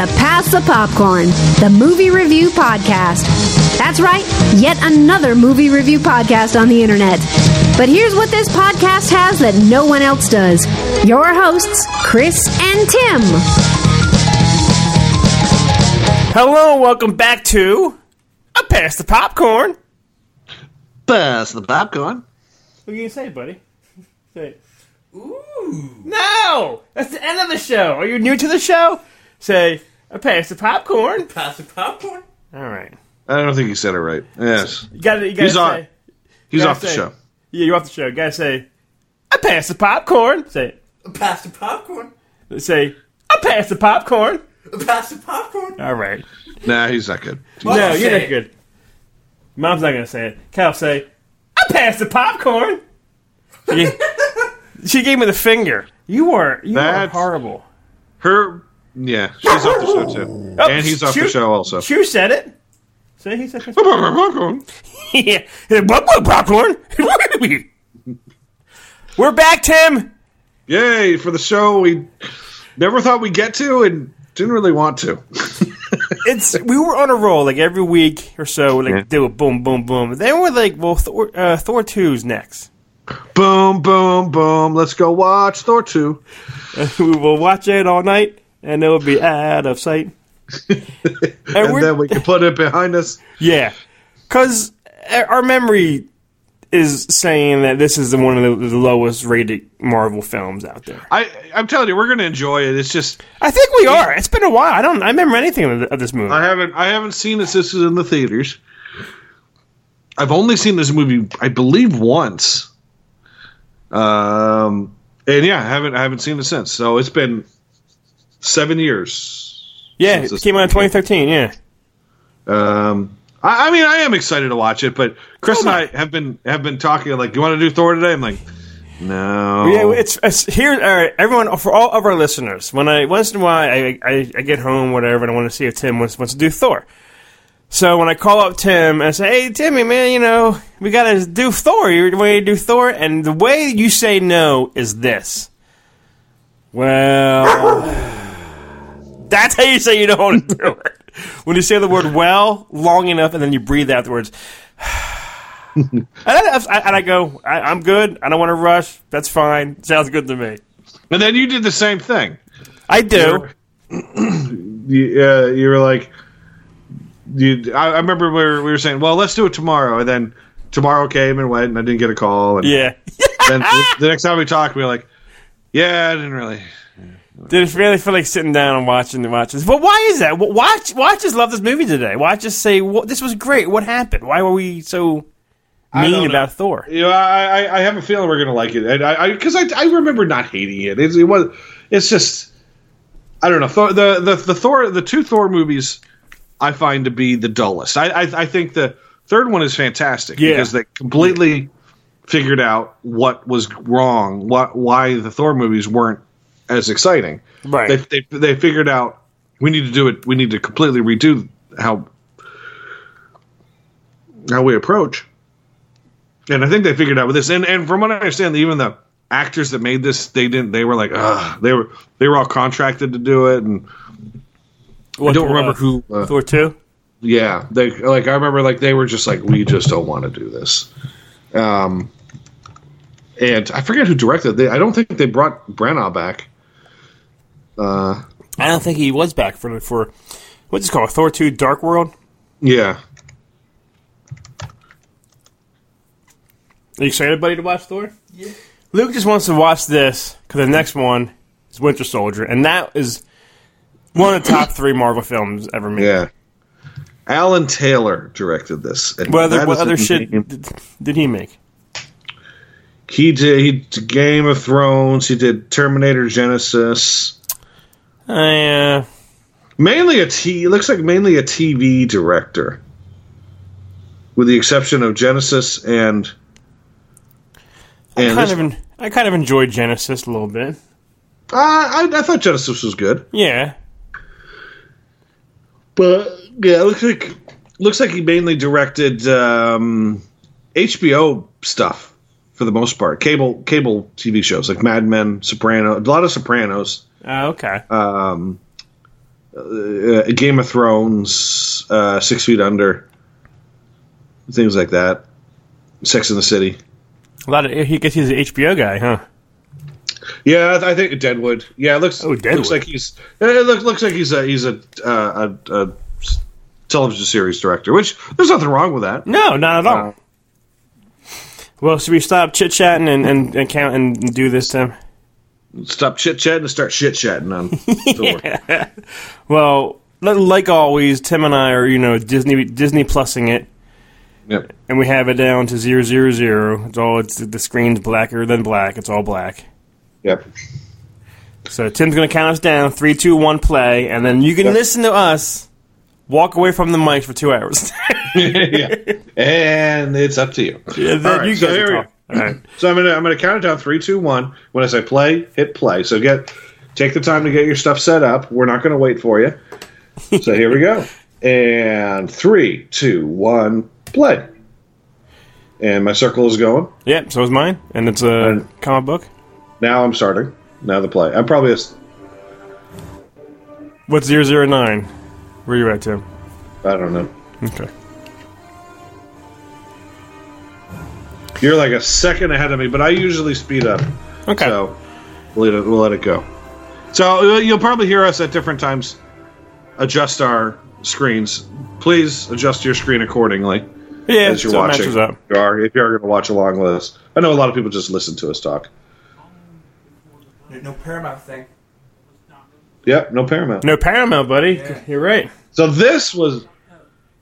to Pass the Popcorn, the movie review podcast. That's right, yet another movie review podcast on the internet. But here's what this podcast has that no one else does your hosts, Chris and Tim. Hello, welcome back to a Pass the Popcorn. Pass the popcorn. What are you gonna say, buddy? Say, ooh. No, that's the end of the show. Are you new to the show? Say, a Pass the Popcorn. Pass the popcorn. All right, I don't think he said it right. Yes. you got to You got to He's on. say. He's gotta off the show. Yeah, you're off the show. You gotta say, I pass the popcorn. Say, A Pass the popcorn. say, I pass the popcorn. A pass the popcorn. All right. Nah, he's not good. What? no, Say you're not good. Mom's not gonna say it. Cal say, I pass the popcorn. She, she gave me the finger. You are you are horrible. Her, yeah, she's off the show too, Oh, and he's off Chu- the show also. Chu said it. Say he said Popcorn. yeah. Popcorn? We're back, Tim. Yay for the show we never thought we'd get to and didn't really want to. It's we were on a roll like every week or so. Like Yeah. do a boom, boom, boom. Then we're like, well, Thor, uh, Thor 2's next. boom, boom, boom. Let's go watch Thor two. we will watch it all night, and it would be out of sight. and And then we can put it behind us. yeah, because our memory is saying that this is the, one of the, the lowest rated Marvel films out there. I, I'm telling you, we're gonna enjoy it. It's just I think we are. It's been a while. I don't. I remember anything of, of this movie. I haven't I haven't seen this. This is in the theaters. I've only seen this movie, I believe, once. Um, and yeah, I haven't I haven't seen it since. So it's been seven years. yeah, it came out in 2013. Yeah. Um, I, I mean, I am excited to watch it, but Chris So and I have been have been talking like, you want to do Thor today? I'm like, no. Yeah, it's, it's here. All right, everyone, for all of our listeners, when I once in a while I, I, I get home, whatever, and I want to see if Tim wants, wants to do Thor. So when I call up Tim and I say, "Hey, Timmy, man, you know we got to do Thor. You ready to do Thor?" And the way you say no is this. Well, that's how you say you don't want to do it. When you say the word "well" long enough, and then you breathe afterwards. And I, I- and I go, I, I'm good. I don't want to rush. That's fine. Sounds good to me. And then you did the same thing. I do. You, uh, you were like, you. I, I remember we were, we were saying, well, let's do it tomorrow, and then tomorrow came and went, and I didn't get a call. And Yeah. then the, the next time we talked, we were like, yeah, I didn't really. Did it really feel like sitting down and watching the watches? But why is that? Watch, watchers love this movie today. Why just say what, this was great? What happened? Why were we so mean know. about Thor? You know, I, I, I have a feeling we're gonna like it, and I, because I, I, remember not hating it. It's, it was, it's just, I don't know. Thor, the, the, the Thor, the two Thor movies, I find to be the dullest. I, I, I think the third one is fantastic Yeah. because they completely figured out what was wrong, what, why the Thor movies weren't as exciting. Right. They, they, they figured out we need to do it. We need to completely redo how, how we approach. And I think they figured out with this. And and from what I understand, even the actors that made this, they didn't. They were like, Ugh, they were they were all contracted to do it. And What, don't remember uh, who, uh, Thor two. yeah, they like I remember like they were just like, we just don't want to do this. Um, and I forget who directed. They I don't think they brought Branagh back. Uh, I don't think he was back for for what's it called? Thor two Dark World. yeah. Are you excited, buddy, to watch Thor? Yeah. Luke just wants to watch this because the next one is Winter Soldier, and that is one of the top three Marvel films ever made. Yeah. Alan Taylor directed this. And What other, that what is other shit did, did he make? He did. He did Game of Thrones. He did Terminator Genisys. I, uh, Mainly a T. Looks like mainly a TV director, with the exception of Genisys and. I kind of en- I kind of enjoyed Genisys a little bit. uh, I, I thought Genisys was good, Yeah, but yeah, it looks like looks like he mainly directed um, HBO stuff for the most part. Cable cable TV shows like Mad Men, Soprano, a lot of Sopranos. Uh, okay. um, uh, Game of Thrones, uh, Six Feet Under, things like that. Sex in the City. A lot of he gets he's an HBO guy, huh? Yeah, I I think Deadwood. Yeah, it looks Oh, Deadwood. looks like he's it looks, looks like he's a he's a, uh, a, a television series director. Which there's nothing wrong with that. No, not at all. Uh, well, should we stop chit chatting and, and, and count and do this, Tim? Stop chit chatting and start shit chatting on Thor. Well, like always, Tim and I are you know Disney Disney plusing it, Yep. and we have it down to zero zero zero. It's all it's the screen's blacker than black. It's all black. Yep. So Tim's going to count us down three, two, one, play, and then you can Yep. listen to us. Walk away from the mic for two hours. yeah. And it's up to you. Yeah, then All right, you so guys here we talk. go. All right. So I'm gonna I'm gonna count it down three, two, one. When I say play, hit play. So get take the time to get your stuff set up. We're not gonna wait for you. So here we go. And three, two, one, play. And my circle is going. Yeah, so is mine, and it's a And- comic book. Now I'm starting. Now the play. I'm probably a, What's zero zero nine? Where are you at, Tim? I don't know. Okay. You're like a second ahead of me, but I usually speed up. Okay. So we'll let it, we'll let it go. So uh, you'll probably hear us at different times adjust our screens. Please adjust your screen accordingly yeah, as you're so watching. matches up. You are, if you're going to watch along with us. I know a lot of people just listen to us talk. No Paramount thing. Yep, no Paramount. No Paramount, buddy. You're right. So this was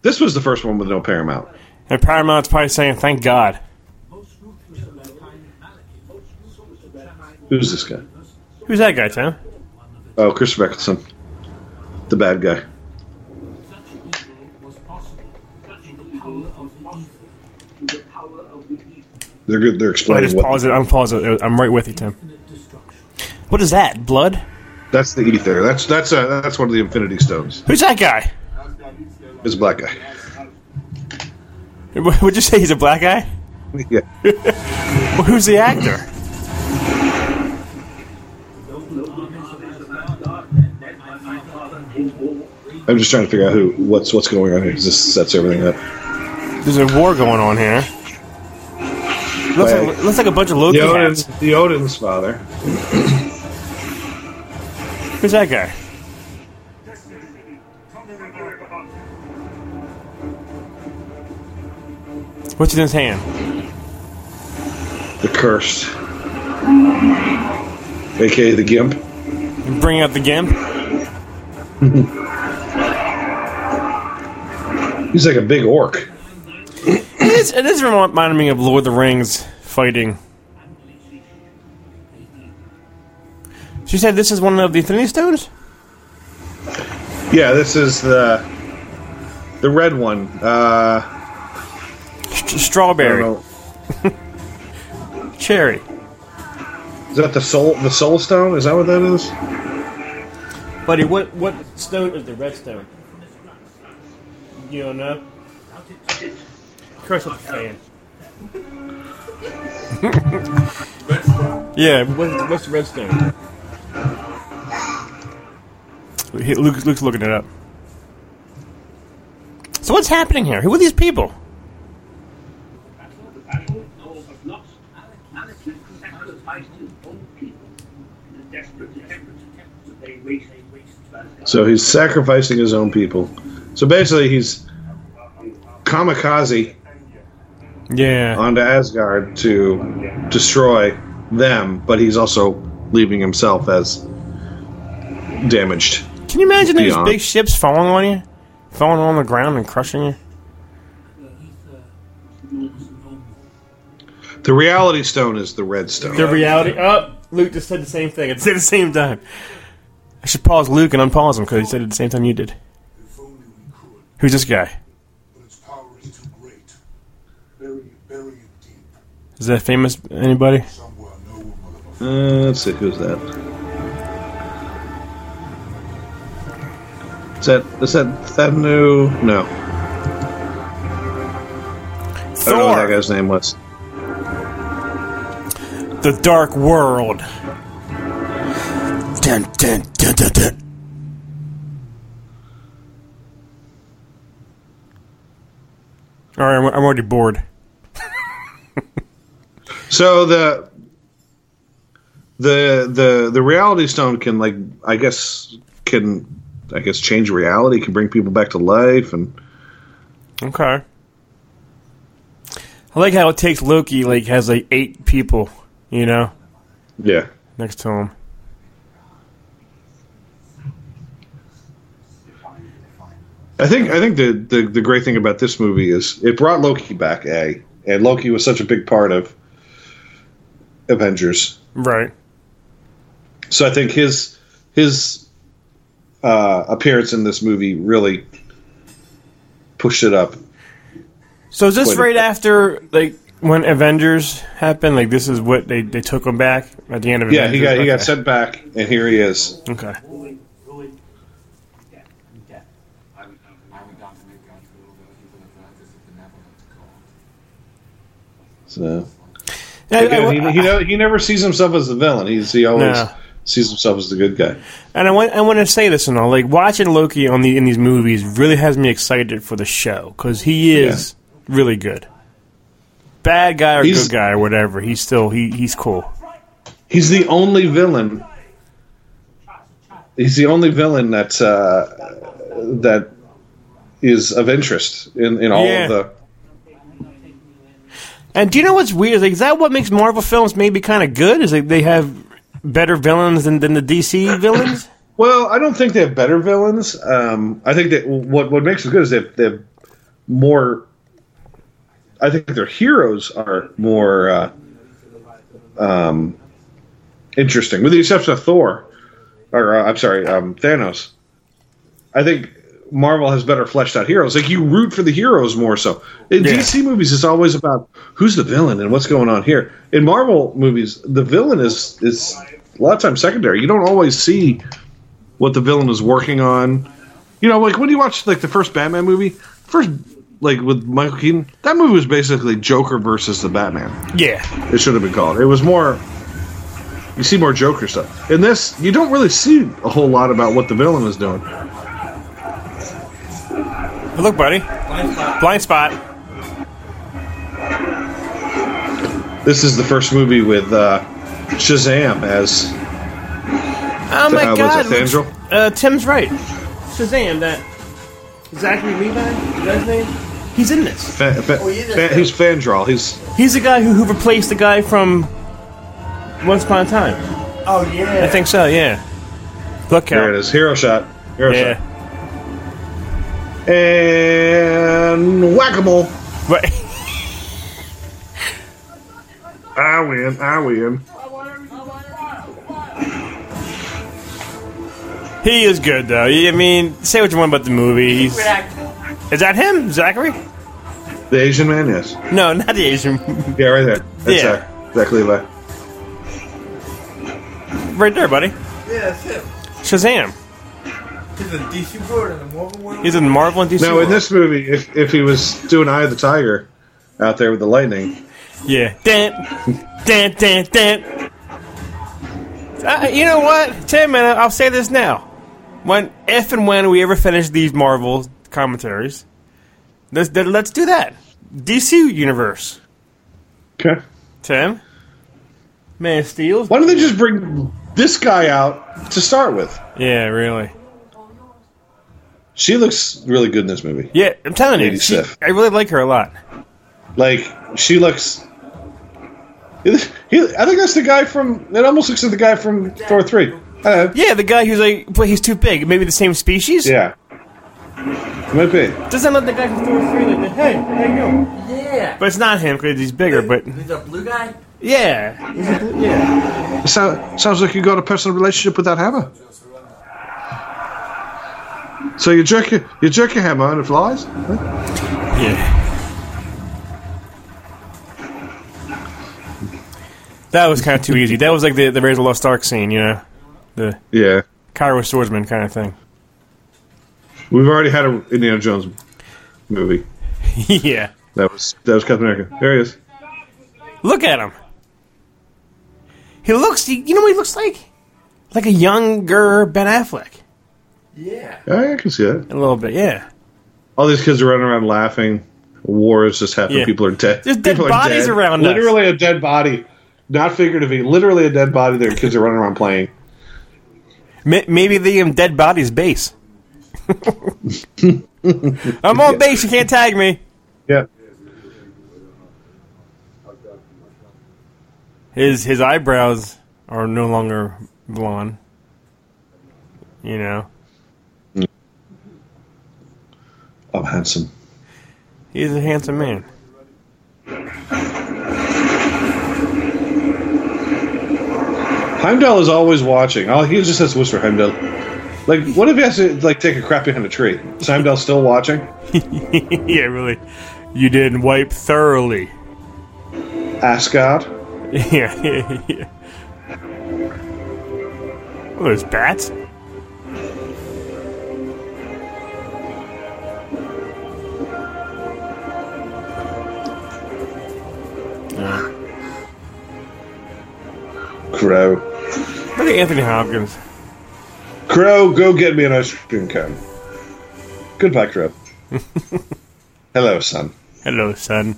this was the first one with no Paramount. And Paramount's probably saying, "Thank God." Who's this guy? Who's that guy, Tim? Oh, Chris Eccleston, the bad guy. They're good. They're explaining. I just pause it. I'm pause it. I'm right with you, Tim. What is that? Blood? that's the ether. That's that's uh, that's one of the Infinity Stones. Who's that guy? It's a black guy. Would you say he's a black guy? yeah. Well, who's the actor? I'm just trying to figure out who what's what's going on here. This sets everything up. There's a war going on here. Looks Right. like, looks like a bunch of Loki The hats. Odin's, the Odin's father. Who's that guy? What's in his hand? The cursed. AKA the Gimp. Bring out the gimp. He's like a big orc. It is, it is reminding me of Lord of the Rings fighting. She said this is one of the Infinity Stones? Yeah, this is the the red one. Uh St- strawberry. know. Cherry. Is that the soul the soul stone? Is that what that is? Buddy, what, what stone is the red stone? You don't know? Crush with the fan. yeah, what's, what's the red stone? He- Luke, Luke's looking it up. So what's happening here? Who are these people? So he's sacrificing his own people. So basically he's kamikaze Yeah. onto Asgard to destroy them, but he's also leaving himself as damaged. Can you imagine these Beyond. big ships falling on you? Falling on the ground and crushing you? The reality stone is the red stone. The reality. Oh, Luke just said the same thing at the same time. I should pause Luke and unpause him because he said it at the same time you did. If only we could, Who's this guy? but its power is too great. Bury, bury it deep, Is that famous? Anybody? somewhere no one will ever Uh, let's see, who's that? Is that is that Thadnu? No. I don't know what that guy's name was. the Dark World. Dun, dun, dun, dun, dun. All right, I'm, I'm already bored. So the the the the reality stone can like I guess can I guess change reality, can bring people back to life, and Okay. I like how it takes Loki like has like eight people, you know, yeah. next to him. I think I think the, the the great thing about this movie is it brought Loki back, a and Loki was such a big part of Avengers. Right. So I think his his uh, appearance in this movie really pushed it up. So is this right after like when Avengers happened? Like this is what they, they took him back at the end of Yeah, Avengers? he got he got sent back, and here he is. Okay. So Yeah, again, I- he he, ne- he never sees himself as the villain. He's he always No. sees himself as the good guy. And I want I want to say this and all. Like watching Loki on the in these movies really has me excited for the show because he is really good. Bad guy or He's- good guy or whatever, he's still he he's cool. He's the only villain. He's the only villain that's uh, that is of interest in, in all Yeah. of the. And do you know what's weird? Like, is that what makes Marvel films maybe kind of good? Is like they have better villains than, than the DC villains? Well, I don't think they have better villains. Um, I think that what what makes them good is they have, they have more. I think their heroes are more uh, um, interesting, with the exception of Thor, or uh, I'm sorry, um, Thanos. I think Marvel has better fleshed out heroes. Like you root for the heroes more so. In Yeah. DC movies, it's always about who's the villain and what's going on here. In Marvel movies, the villain is is a lot of times secondary. You don't always see what the villain is working on. You know, like when you watch like the first Batman movie, first like with Michael Keaton, that movie was basically Joker versus the Batman. Yeah. It should have been called. It was more. You see more Joker stuff. In this, you don't really see a whole lot about what the villain is doing. Hey, look, buddy, Blind spot. blind spot. This is the first movie with uh, Shazam as Oh my uh, god! it Thandril? Uh, Tim's right. Shazam, that Zachary Levi, is that his name? He's in this. Fa- fa- Oh, he is fa- he's Fandral. He's He's the guy who, who replaced the guy from Once Upon a Time. Oh yeah. I think so. Yeah. Look there it is. Hero shot. Hero Yeah. shot. And whack a mole. But I win. I win. he is good though. I mean, say what you want about the movie. He's, is that him, Zachary? The Asian man, yes. No, not the Asian. Yeah, right there. That's Yeah. Zach. Zach Levi. right there, buddy. Yeah, that's him. Shazam. He's a DC world in the Marvel world. He's in Marvel and DC. No, in this movie, if, if he was doing Eye of the Tiger out there with the lightning, Yeah. Dan, dan, dan, dan. Uh, you know what, Tim? And I'll say this now: when, if, and when we ever finish these Marvel commentaries, let's let's do that. DC universe, okay. Tim. Man of Steel. Why don't they just bring this guy out to start with? Yeah, really. She looks really good in this movie. Yeah, I'm telling you, she- I really like her a lot. Like she looks. He, I think that's the guy from. It almost looks like the guy from Thor three. Uh, Yeah, the guy who's like, but he's too big. Maybe the same species. yeah, might be. Doesn't look like the guy from Thor three like, hey, how you doing? Yeah. But it's not him because he's bigger. But He's a blue guy. yeah, He's a blue- yeah. So, sounds like you got a personal relationship with that hammer. So you jerk your, you jerk your hammer and it flies. Yeah. That was kind of too easy. That was like the the Raiders of Lost Ark scene, you know, the Yeah, Cairo swordsman kind of thing. we've already had a Indiana Jones movie. yeah. That was that was Captain America. There he is. Look at him. He looks. You know what he looks like? Like a younger Ben Affleck. Yeah. Yeah, I can see that. A little bit, yeah. All these kids are running around laughing. War is just happening. Yeah. People are dead. There's dead People are bodies dead. around us. Literally a dead body, not figuratively. Literally a dead body. Their kids are running around playing. Maybe the um, dead body's base. I'm on base. You can't tag me. Yeah. His his eyebrows are no longer blonde. You know, Oh, handsome. he's a handsome man. Heimdall is always watching. Oh, he just has to whisper Heimdall. Like, what if he has to like take a crap behind a tree? Is Heimdall still watching? yeah, really. You didn't wipe thoroughly. Asgard. Yeah, yeah, yeah. Oh, there's bats. Crow. Look at Anthony Hopkins. Crow, go get me an ice cream cone. Goodbye, Crow. Hello, son. Hello, son.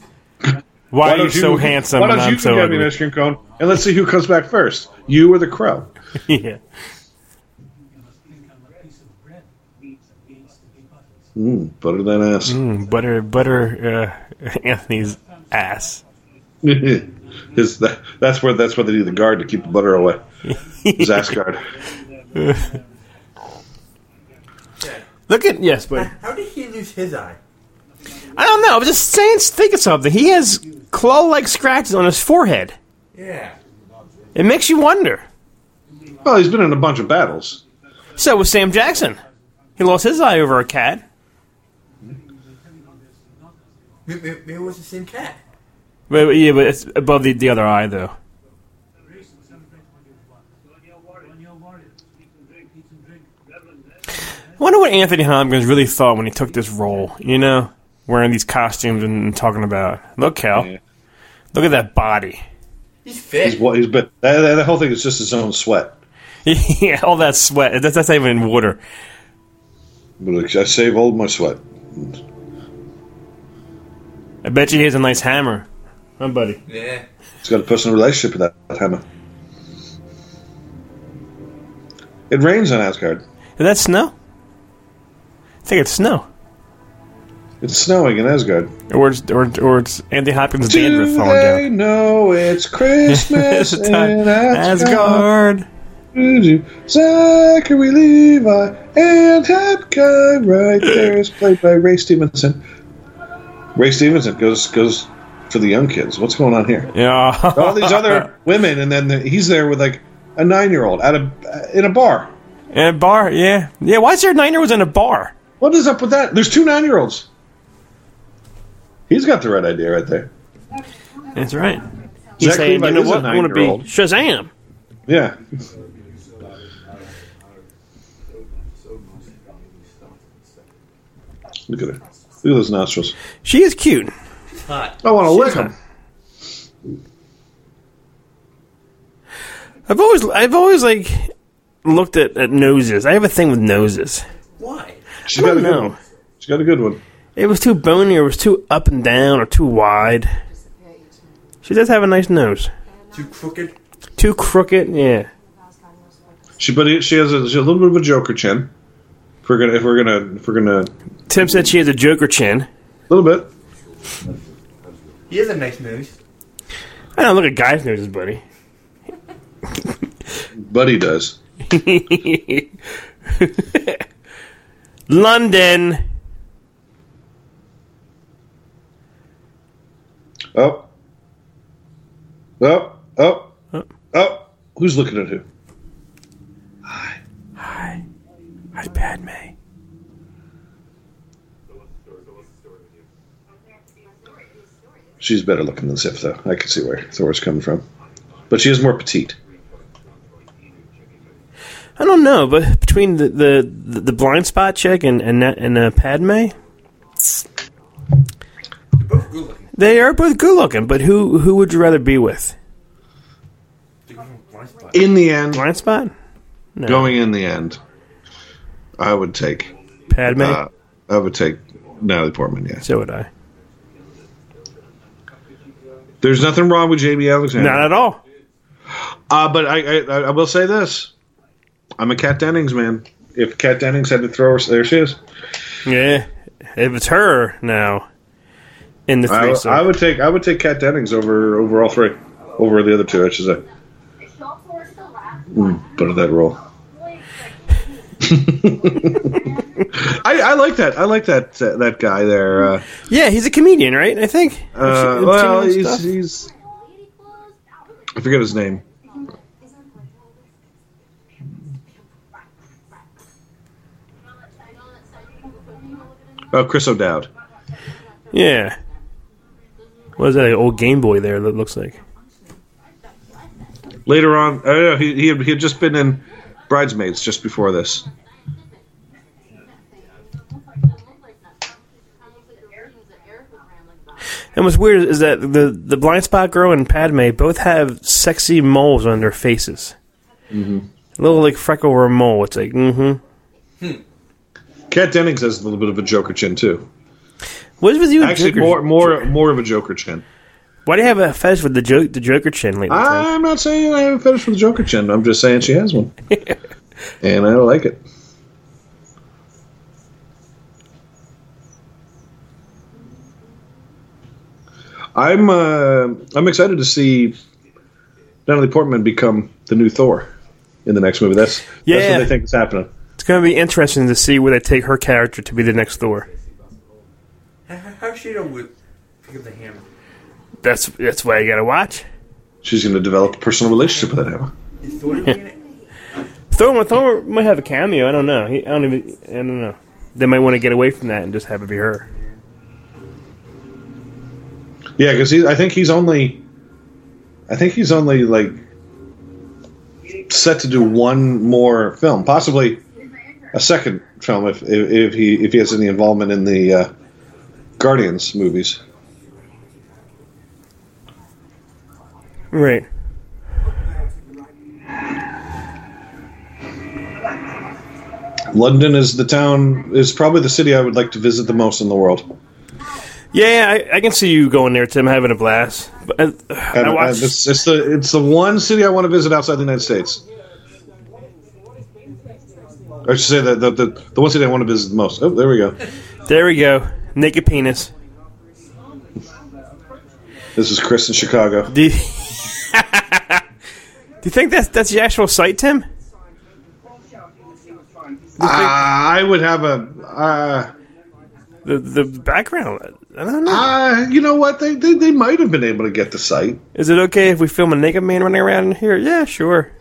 Why, are you don't so handsome Why don't I'm you so get me an ice cream cone? And let's see who comes back first. You or the crow? yeah. Mm, butter that ass. Mm, butter, butter, uh, Anthony's ass. His, that, that's where that's where they need the guard to keep the butter away. His ass guard. Look at yes, but How did he lose his eye? I don't know. I was just saying, think of something. He has claw-like scratches on his forehead. Yeah. It makes you wonder. Well, he's been in a bunch of battles. So was Sam Jackson. He lost his eye over a cat. Maybe, maybe it was the same cat. But, but yeah, but it's above the, the other eye, though. I wonder what Anthony Hopkins really thought when he took this role. You know, wearing these costumes and, and talking about. Look, Cal. Yeah. Look at that body. He's fit. He's what he's been. That, that, that whole thing is just his own sweat. yeah, all that sweat. That's, that's not even water. But I save all my sweat. I bet you he has a nice hammer. Huh, buddy? yeah. He's got a personal relationship with that, that hammer. It rains on Asgard. Is that snow? I think it's snow. It's snowing in Asgard. Or it's, or, or it's Andy Hopkins' Do dandruff falling they down. know it's Christmas It's in Asgard? Asgard. Zachary Levi and that guy right there is played by Ray Stevenson. Ray Stevenson goes goes for the young kids. What's going on here? Yeah. All these other women, and then the, he's there with like a nine year old at a in a bar. In a bar, yeah. Yeah, why is there a nine year olds in a bar? What is up with that? There's two nine year olds. He's got the right idea right there. That's right. He's Zach saying, Levi you know what? I want to be. Shazam. Yeah. Look at her. Look at those nostrils. She is cute. Hot. I want to lick She's them. I've always, I've always like looked at, at noses. I have a thing with noses. Why? She's got a good know. one. She's got a good one. It was too bony, or it was too up and down, or too wide. She does have a nice nose. Too crooked? Too crooked, yeah. She but she has a, she has a little bit of a Joker chin. If we're gonna if we're gonna if we're gonna Tim said she has a Joker chin. a little bit. He has a nice nose. I don't look at guys' noses, buddy. Buddy does. London. Oh. Oh. Oh. Oh. Who's looking at who? Hi. Hi. Hi, Padme. She's better looking than Sif, though. I can see where Thor's coming from. But she is more petite. I don't know, but between the the, the, the blind spot chick and and, and uh, Padme, They're both good looking. they are both good looking. But who who would you rather be with? In the end, Blind spot? No. going in the end, I would take. Padme. Uh, I would take Natalie Portman. Yes. so would I. There's nothing wrong with Jaimie Alexander. Not at all. Uh, but I, I I will say this: I'm a Kat Dennings man. If Kat Dennings had to throw her, there she is. Yeah, if it's her now in the I, threesome, I would take I would take Kat Dennings over over all three, over the other two. I should say. Mm, better that role. I, I like that. I like that uh, that guy there. Uh, yeah, he's a comedian, right? I think. uh, well, he's, he's I forget his name. Oh, Chris O'Dowd. yeah. What is that? An old Game Boy there? That looks like. Later on, oh yeah, he, he had, he had just been in Bridesmaids just before this. And what's weird is that the the blind spot girl and Padme both have sexy moles on their faces. Mm-hmm. A little like freckle or a mole. It's like, mm-hmm. Kat Dennings has a little bit of a Joker chin too. What is with you? and Actually, Joker- more more more of a Joker chin. Why do you have a fetish with the joke, the Joker chin lately? I'm not saying I have a fetish for the Joker chin. I'm just saying she has one, and I like it. I'm uh, I'm excited to see Natalie Portman become the new Thor in the next movie. That's that's Yeah. what they think is happening. It's going to be interesting to see where they take her character to be the next Thor. How, how she don't pick up the hammer? That's that's why you got to watch. She's to develop a personal relationship with that Thor? Thor, Thor might have a cameo. I don't know. He, I don't even. I don't know. They might want to get away from that and just have it be her. Yeah, because I think he's only, I think he's only like set to do one more film, possibly a second film if if, if he if he has any involvement in the uh, Guardians movies. Right. London is the town is probably the city I would like to visit the most in the world. Yeah, I, I can see you going there, Tim, having a blast. Uh, I, I watched. it's, it's the it's the one city I want to visit outside the United States. I should say that the, the the one city I want to visit the most. Oh, there we go. there we go. Naked penis. This is Chris in Chicago. Do you, think that's that's the actual site, Tim? Uh, I would have a. Uh, The the background. I don't know. uh, you know what? They, they they might have been able to get the site. Is it okay if we film a naked man running around in here? Yeah, sure.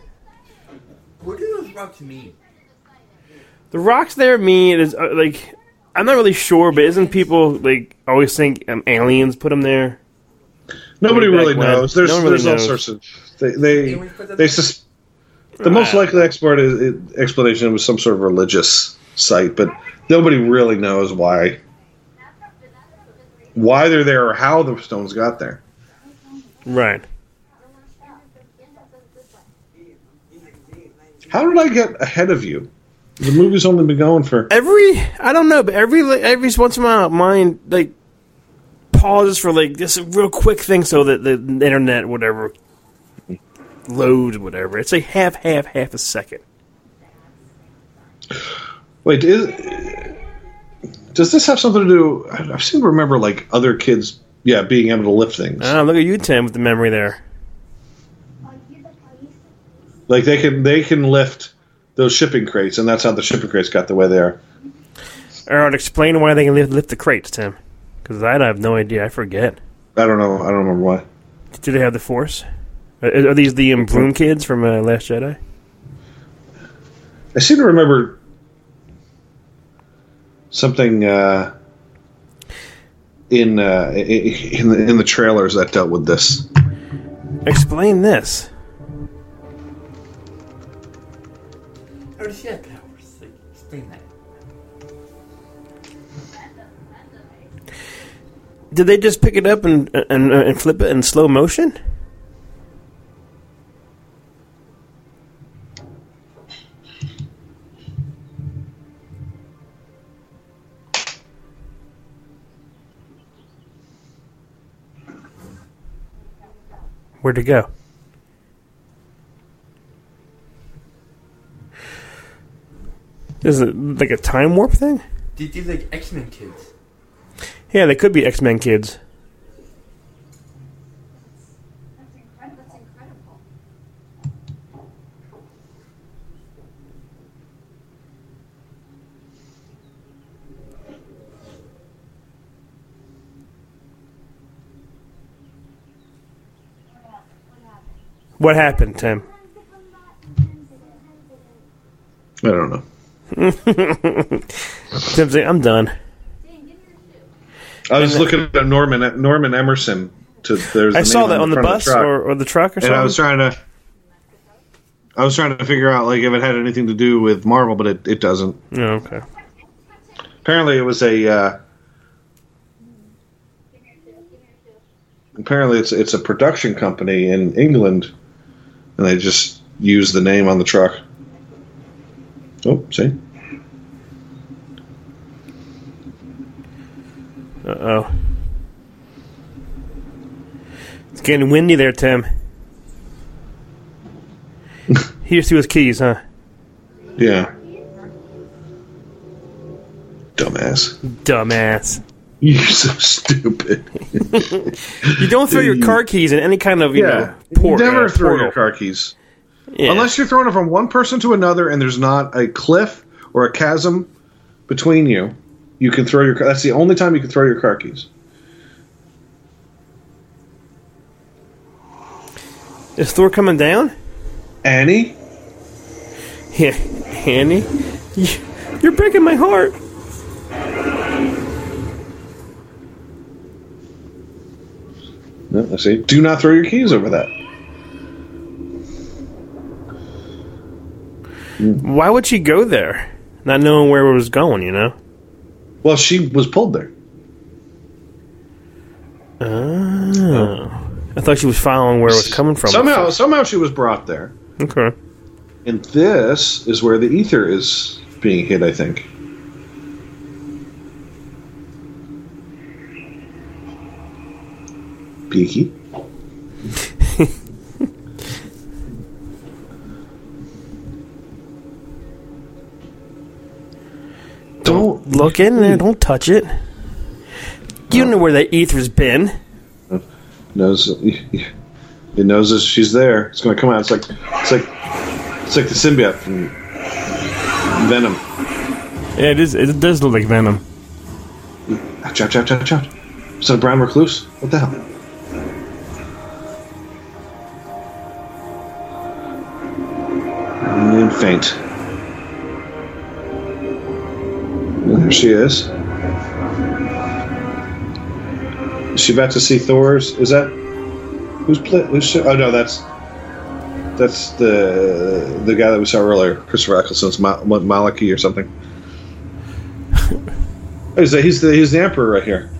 What do those rocks mean? The rocks there mean is uh, like I'm not really sure, but isn't people like always think um, aliens put them there? Nobody really when. knows. There's No one really there's all knows. sorts of they they Aliens put them they sus- the most likely expert is, explanation was some sort of religious site, but nobody really knows why why they're there or how the stones got there. Right. How did I get ahead of you? The movie's only been going for Every I don't know, but every every once in a while, mine like pauses for like this real quick thing so that the internet whatever loads whatever. It's like half half half a second. wait. Is, does this have something to do? I I seem to remember like other kids, yeah, being able to lift things. Ah, look at you, Tim, with the memory there. Like they can they can lift those shipping crates, and that's how the shipping crates got the way they are. Or I'd explain why they can lift, lift the crates, Tim. Because I have no idea. I forget. I don't know. I don't remember why. Do they have the Force? Are, are these the um, Broom kids from uh, Last Jedi? I seem to remember something uh, in uh, i- i- in the in the trailers that dealt with this. Explain this. How does Did they just pick it up and and, uh, and flip it in slow motion? Where'd it go? Is it like a time warp thing? They did like X Men kids. Yeah, they could be X Men kids. That's, incredible. That's incredible. What happened, Tim? I don't know. Tim's like, I'm done. I was looking at Norman Norman Emerson. To there's I the saw that on the front of bus truck. or, or the truck or and something. I was trying to. I was trying to figure out like if it had anything to do with Marvel, but it, it doesn't. oh, okay. Apparently, it was a. Uh, apparently, it's it's a production company in England, and they just use the name on the truck. Oh, see, Uh oh. It's getting windy there, Tim. Here's to his keys, huh? yeah, dumbass. Dumbass. You're so stupid. You don't throw your car keys in any kind of you Yeah, know port, you never uh, throw portal. your car keys. Yeah. Unless you're throwing it from one person to another and there's not a cliff or a chasm between you, you can throw your car. That's the only time you can throw your car keys. is Thor coming down? Annie? Yeah, Annie, You- you're breaking my heart. No, I see. Do not throw your keys over that. Why would she go there, not knowing where it was going? You know. Well, she was pulled there. Oh. I thought she was following where it was coming from. Somehow, somehow she was brought there. Okay. And this is where the ether is being hit, I think. Peaky. Don't Look in there. Don't touch it. You know where that ether's been. knows it knows that she's there. It's going to come out. It's like it's like it's like the symbiote from Venom. Yeah, it is. It does look like Venom. Ouch! Ouch! Ouch! Ouch! ouch. Is that a brown recluse? What the hell? And faint. There she is. Is she about to see Thor's? Is that who's play? Who's, she- oh no, that's that's the the guy that we saw earlier, Christopher Eccleston's Ma- Ma- Maliki or something. Oh, he's the, he's the he's the emperor right here.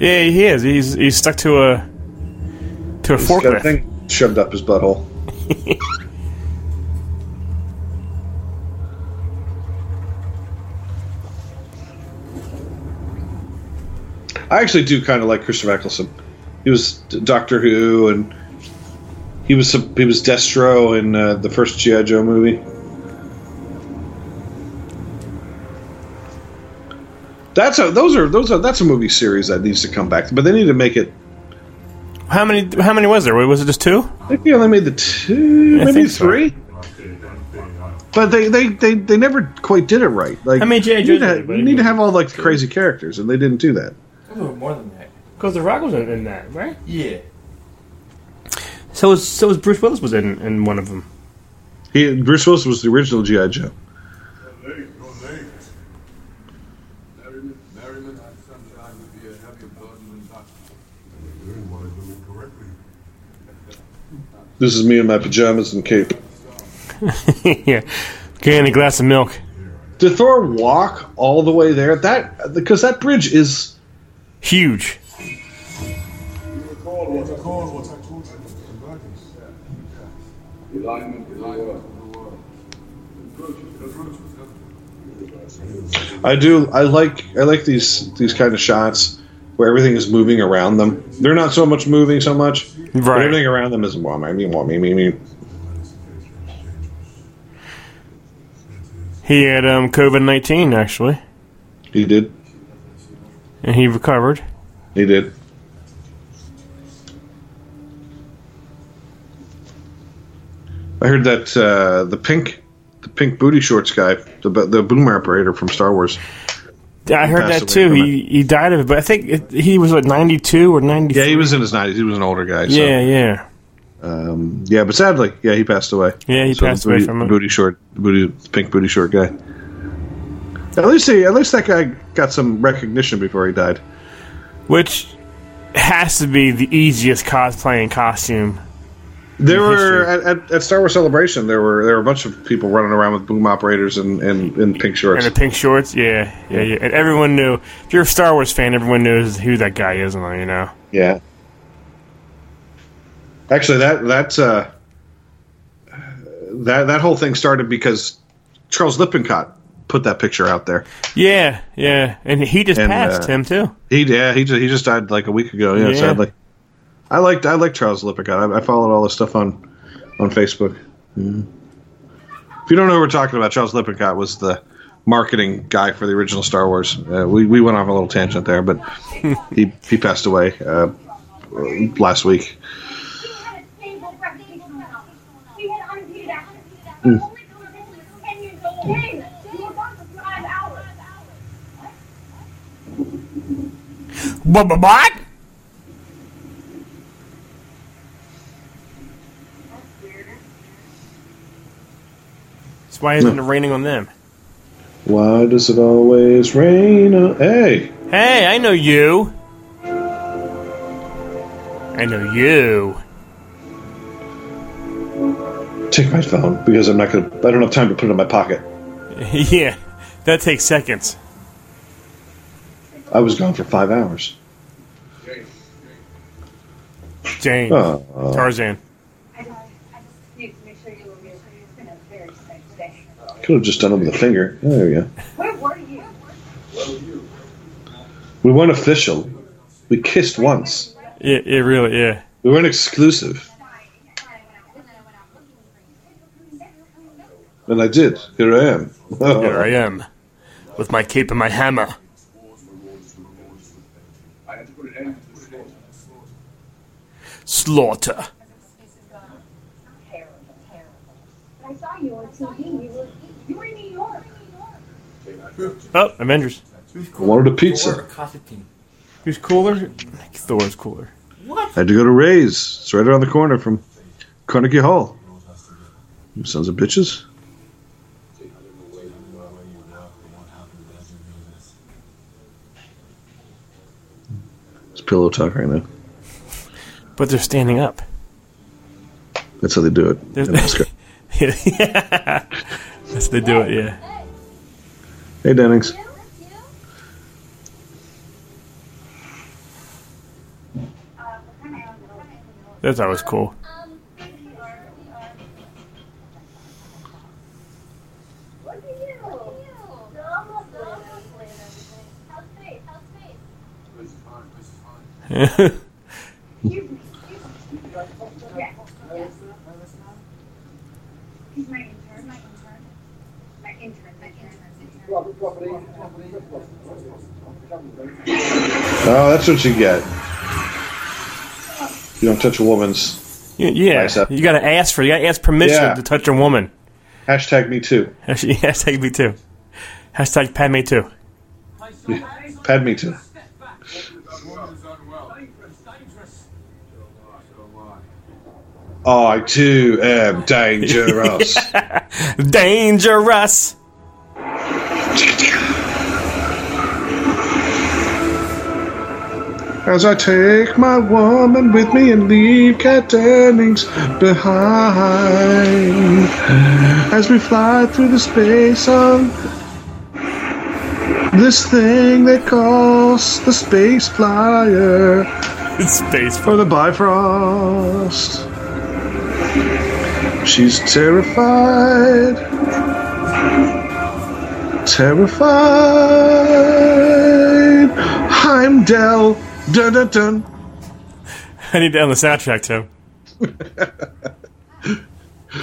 Yeah, he is. He's he's stuck to a to a He's got a thing shoved up his butthole. I actually do kind of like Christopher Eccleston. He was Doctor Who, and he was some- he was Destro in uh, the first GI Joe movie. That's a those are those are that's a movie series that needs to come back, but they need to make it. How many? How many was there? Was it just two? I think they only made the two, I maybe think so. three. But they, they, they, they never quite did it right. Like How many G.I. you need, to, you need to have all like the crazy characters, and they didn't do that. More than that. Because the Rock was in, in that, right? Yeah. So was so was Bruce Willis was in in one of them. He Bruce Willis was the original GI Joe. Your name, your name. Merriman, Merriman had sunshine would be a heavier burden than that. You're doing what I do incorrectly. This is me in my pajamas and cape. yeah, getting a glass of milk. Did Thor walk all the way there? That because that bridge is Huge. You recall what, recall what I told you about convergence? Yeah. Alignment, alignment of the world. Convergence, convergence. I do I like I like these these kind of shots where everything is moving around them. They're not so much moving so much, but everything around them is wah me wah me me me. He had um, COVID nineteen actually, He did. And he recovered. He did. I heard that uh, the pink, the pink booty shorts guy, the the boomer operator from Star Wars. I heard that too. He he died of it, but I think it, he was what ninety two or ninety. Yeah, he was in his nineties. He was an older guy. So, Yeah, yeah, um, yeah, but sadly, yeah, he passed away. yeah. He So passed the away from the it. booty short, booty pink booty short guy. At least he, at least that guy got some recognition before he died. which has to be the easiest cosplaying costume. There were at, at, at Star Wars Celebration. There were there were a bunch of people running around with boom operators and and, and pink shorts. And the pink shorts, yeah, yeah, yeah. And everyone knew. If you're a Star Wars fan, everyone knows who that guy is, and you know. Yeah. Actually, that that uh, that that whole thing started because Charles Lippincott put that picture out there. Yeah, yeah. And he just And, passed uh, him too. He yeah he just, he just died like a week ago. Yeah, Yeah. sadly. I liked I liked Charles Lippincott. I, I followed all his stuff on on Facebook. Mhm. If you don't know what we're talking about, Charles Lippincott was the marketing guy for the original Star Wars. Uh, we we went off a little tangent there, but he he passed away uh, last week. We had a stable reputation now. We had unrepeated action. The only conversation was 10 years old. Ten! You were gone for five hours. What? That's why isn't it raining on them? Why does it always rain? on- Hey, Hey, I know you. I know you. take my phone because I'm not gonna. I don't have time to put it in my pocket. yeah, that takes seconds. I was gone for five hours. Jane, Oh, Tarzan. I just, I just need to make sure you were here. It's been a very exciting day. could have just done it with a finger. There we go. Where were you? We weren't official. We kissed once. Yeah, it really, yeah. We weren't exclusive. And I did. Here I am. Here I am, with my cape and my hammer. I had to put an end to the slaughter. Slaughter. Terrible, terrible. I saw you on TV. You were, you were in New York. Oh, Avengers. I wanted a pizza. Who's cooler? Thor's cooler. I had to go to Ray's. It's right around the corner from Carnegie Hall. You sons of bitches. It's pillow talk right now. But they're standing up. That's how they do it. There's- in Oscar. yeah. That's how they do it, yeah. hey, Dennings. That's always cool. This is fine. This is fine. He's my intern. My intern. My intern. My intern. Oh, that's what you get. You don't touch a woman's. Yeah, Bicep. you gotta ask for. You gotta ask permission Yeah. to touch a woman. Hashtag me too. Hashtag me too. Hashtag pad me too. Pad me too. Woman's unwell. So am I. I too am dangerous. Dangerous. As I take my woman with me and leave Kat Dennings behind. As we fly through the space on this thing they call the Space Flyer Space. or the Bifrost. She's terrified. Terrified. Heimdall Dun dun dun. I need to end the soundtrack too.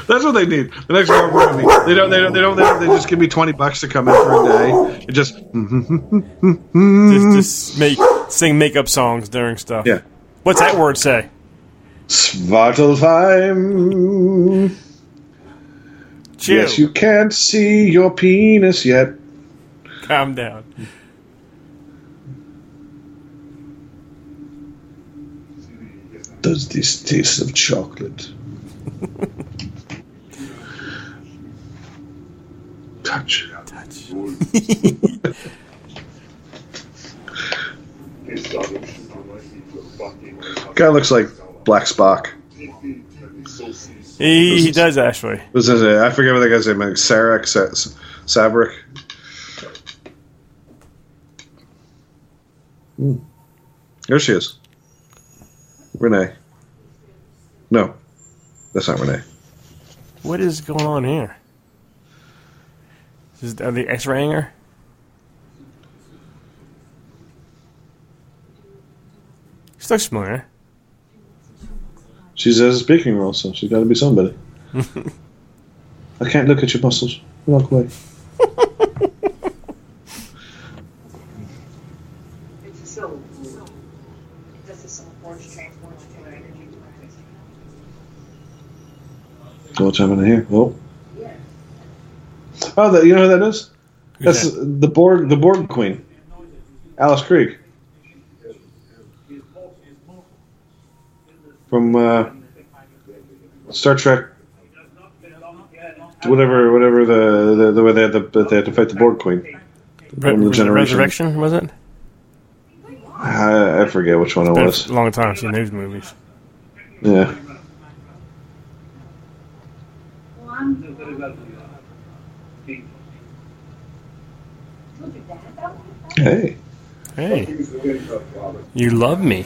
That's what they need. The next movie. They don't. They don't. They don't. They, don't, they just give me twenty bucks to come in for a day. It just. Just, just make sing makeup songs during stuff. Yeah. What's that word say? Svartalfheim. Chew. Yes, you can't see your penis yet. Calm down. Does this taste of chocolate? Touch. Touch. Guy looks like Black Spock. He, he does actually. What's his name? I forget what that guy's name is. Sarek, Sa- Sabrick. Hmm. There she is. Rene. No, that's not Rene. What is going on here? Is, are they X-raying her? She looks familiar. She's has a speaking role, so she's got to be somebody. I can't look at your muscles. Walk away. It's a silver. This is some forge transports to energy to What's happening here? Oh, oh, that, you know who that is? Who's That's that? the Borg, the Borg Queen, Alice Krige, from uh, Star Trek. Whatever, whatever the the, the way they had, to, they had to fight the Borg Queen. Re- From the generation. Resurrection was it? I, I forget which one it was. a long time since those movies. Yeah. Hey. Hey, you love me.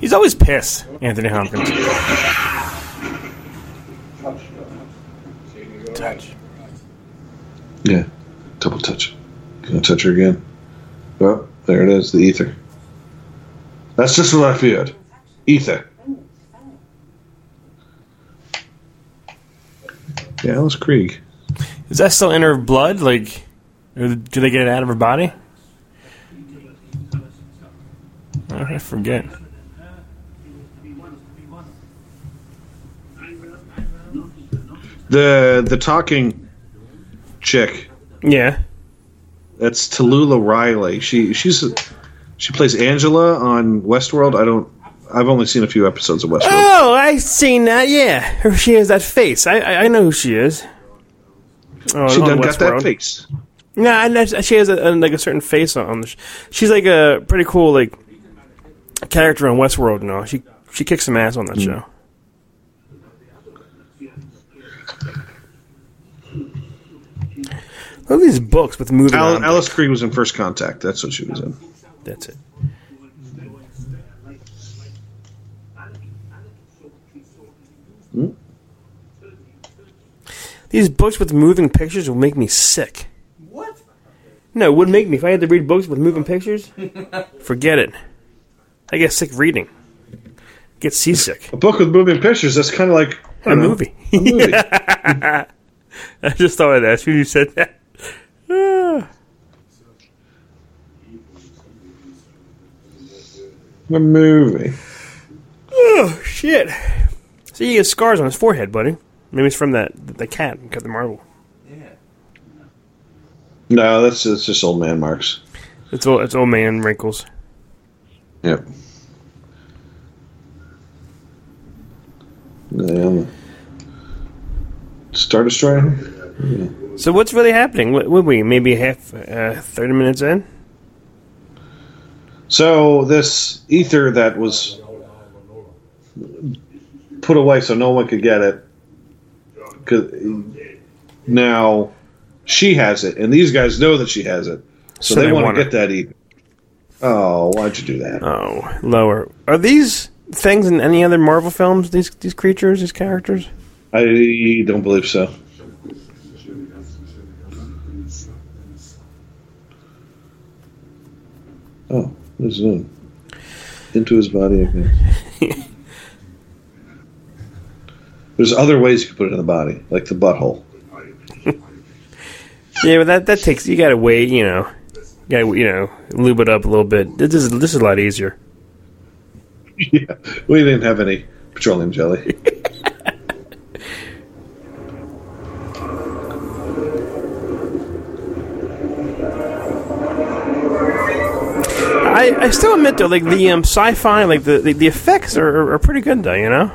He's always pissed, Anthony Hopkins. Touch. Yeah. Double touch. Gonna touch her again. Oh, there it is, the ether. That's just what I feared. Ether. Yeah, Alice Krige. Is that still in her blood? Like, or do they get it out of her body? I forget. The the talking chick. Yeah. That's Talulah Riley. She she's she plays Angela on Westworld. I don't. I've only seen a few episodes of Westworld. Oh, I've seen that. Yeah, she has that face. I I, I know who she is. Oh, she on done got that face. No, and she has a, a, like a certain face on. She's like a pretty cool like character on Westworld. You know, she she kicks some ass on that hmm. show. Look at these books with moving Al- Alice Krige was in First Contact. That's what she was in. That's it. Hmm? These books with moving pictures will make me sick. What? No, it would make me if I had to read books with moving pictures. Forget it. I get sick reading. Get seasick. A book with moving pictures. That's kind of like I A don't know, movie. A movie. I just thought of that as soon as you said that. A movie. Oh shit! See, he has scars on his forehead, buddy. Maybe it's from that the cat Captain Marvel. Yeah. No, that's it's just old man marks. It's old, it's old man wrinkles. Yep. Yeah. Star Destroyer. So what's really happening? What would we maybe half uh, thirty minutes in? So this ether that was put away so no one could get it. Now she has it, and these guys know that she has it, so, so they, they want to get that ether. Oh, why'd you do that? Oh, lower. Are these things in any other Marvel films? These these creatures, these characters? I don't believe so. Oh is in. Into his body again. There's other ways you can put it in the body, like the butthole. Yeah, but that that takes you got to wait. You know, got you know lube it up a little bit. This is this is a lot easier. yeah, we didn't have any petroleum jelly. I, I still admit though, like the um, sci-fi, like the, the, the effects are, are, pretty good though. You know.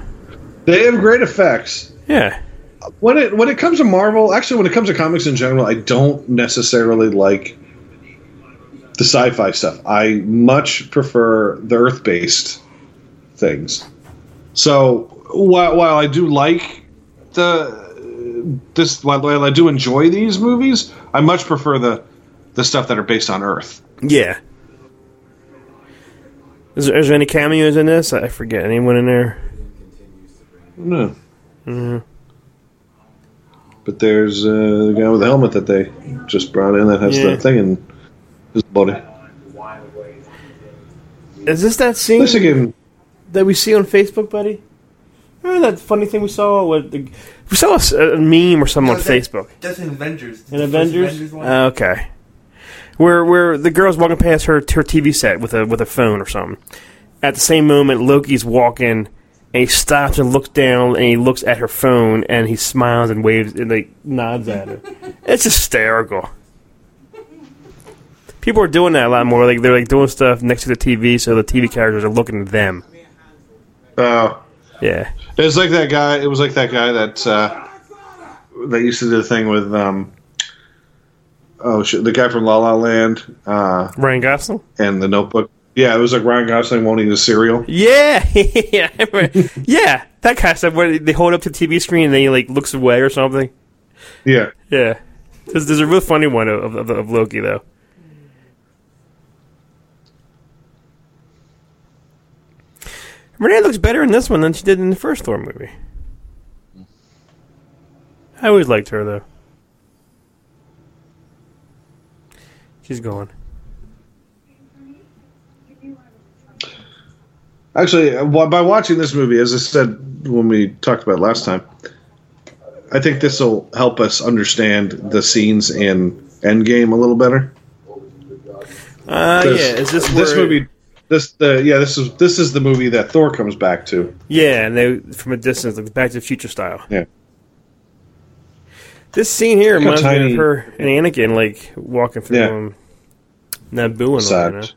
they have great effects. Yeah. When it when it comes to Marvel, actually, when it comes to comics in general, I don't necessarily like the sci-fi stuff. I much prefer the Earth-based things. So while while I do like the this while, while I do enjoy these movies, I much prefer the the stuff that are based on Earth. Yeah. Is there, is there any cameos in this? I forget anyone in there. No. But there's uh, the guy with the helmet that they just brought in that has Yeah. the thing in his body. Is this that scene This again, that we see on Facebook, buddy? Remember that funny thing we saw? With the, we saw a, s- a meme or something on that- Facebook. That's in Avengers. In The first Avengers? one. Oh, okay. Where where the girl's walking past her her TV set with a with a phone or something. At the same moment, Loki's walking, and he stops and looks down, and he looks at her phone, and he smiles and waves and like nods at her. it's hysterical. People are doing that a lot more. Like they're like doing stuff next to the TV, so the TV characters are looking at them. uh, Yeah. it was like that guy. It was like that guy that uh, that used to do the thing with um, oh shit, the guy from La La Land uh, Ryan Gosling. and the Notebook. Yeah, it was like Ryan Gosling won't eat his cereal. Yeah, yeah, yeah. That kind of stuff where they hold up to the TV screen and then he like looks away or something. Yeah, Yeah, there's, there's a real funny one of, of, of Loki though. Rene looks better in this one than she did in the first Thor movie. I always liked her though. She's gone. actually, uh, by watching this movie, as I said when we talked about it last time, I think this will help us understand the scenes in Endgame a little better. Uh, yeah. Is this this movie? This the yeah this is this is the movie that Thor comes back to. Yeah, and they from a distance, like Back to the Future style. Yeah. This scene here reminds me of her and Anakin, like walking through Yeah. um, Naboo and all that. Sad. you know?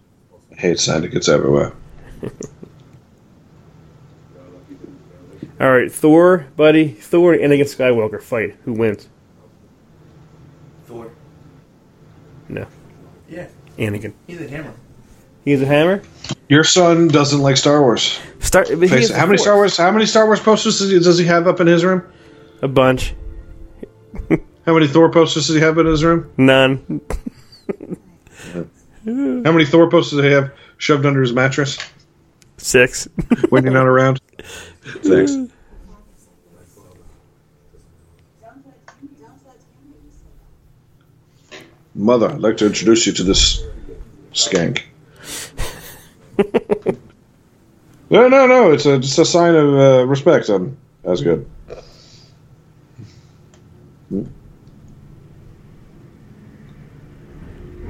I hate syndicates everywhere. All right, Thor, buddy, Thor and Anakin Skywalker fight. Who wins? Thor. No, Yeah, Anakin. he's a hammer. He's a hammer. Your son doesn't like Star Wars. Star. but he Face has it. the How many Force. Star Wars? How many Star Wars posters does he, does he have up in his room? A bunch. How many Thor posters does he have in his room? None. How many Thor posters does he have shoved under his mattress Six. when you're not around? Thanks. Mother, I'd like to introduce you to this skank. no, no, no. It's a, just a sign of uh, respect. I'm, that's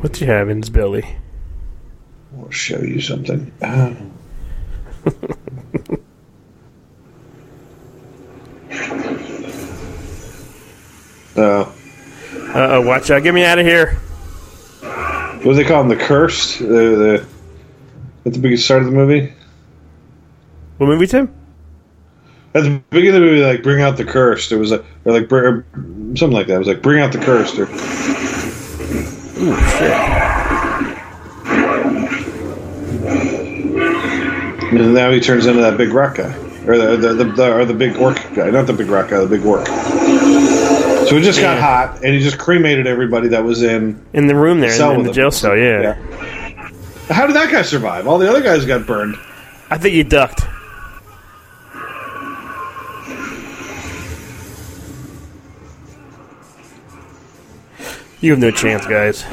What's he have in his belly? I'll show you something. Ah. Uh, Uh oh, watch out! Get me out of here! what do they call them? The cursed. The, the at the beginning start of the movie. What movie, Tim? At the beginning of the movie, like bring out the cursed. It was like or like or something like that. It was like bring out the cursed. Or, Ooh, shit. and now he turns into that big rock guy, or the the, the, the or the big orc guy, not the big rock guy, the big orc. So it just got Yeah. hot, and he just cremated everybody that was in. In the room there, in, in the jail cell. Yeah. Yeah. How did that guy survive? All the other guys got burned. I think he ducked. You have no chance, guys.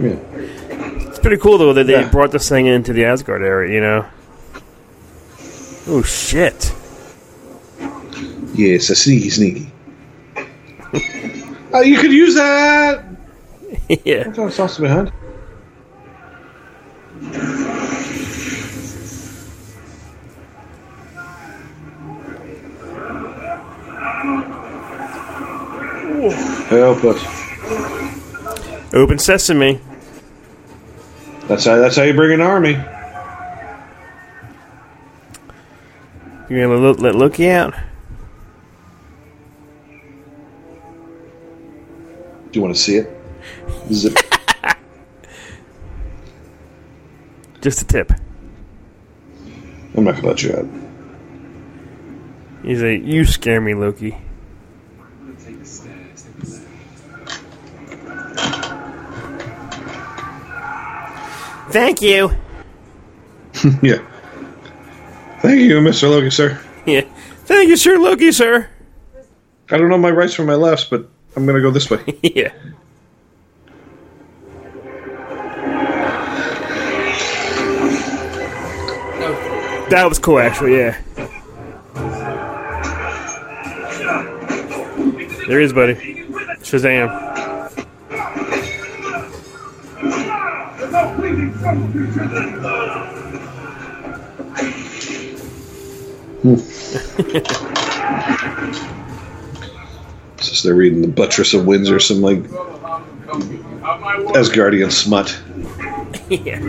Yeah. pretty cool though that they Yeah. brought this thing into the Asgard area. You know. Oh shit! Yeah, it's a sneaky, sneaky. uh, you could use that. yeah. What's that sauce behind? Us. Open sesame. That's how. That's how you bring an army. You gonna look, let Loki out? Do you want to see it? Zip. Just a tip. I'm not gonna let you out. He's like, you scare me, Loki. Thank you. yeah. Thank you, Mr. Loki, sir. Yeah. Thank you, sir, Loki, sir. I don't know my rights from my lefts, but I'm gonna go this way. yeah. That was cool, actually. Yeah. There he is, buddy. Shazam. It's just they're reading the Buttress of Windsor, some like Asgardian smut. yeah.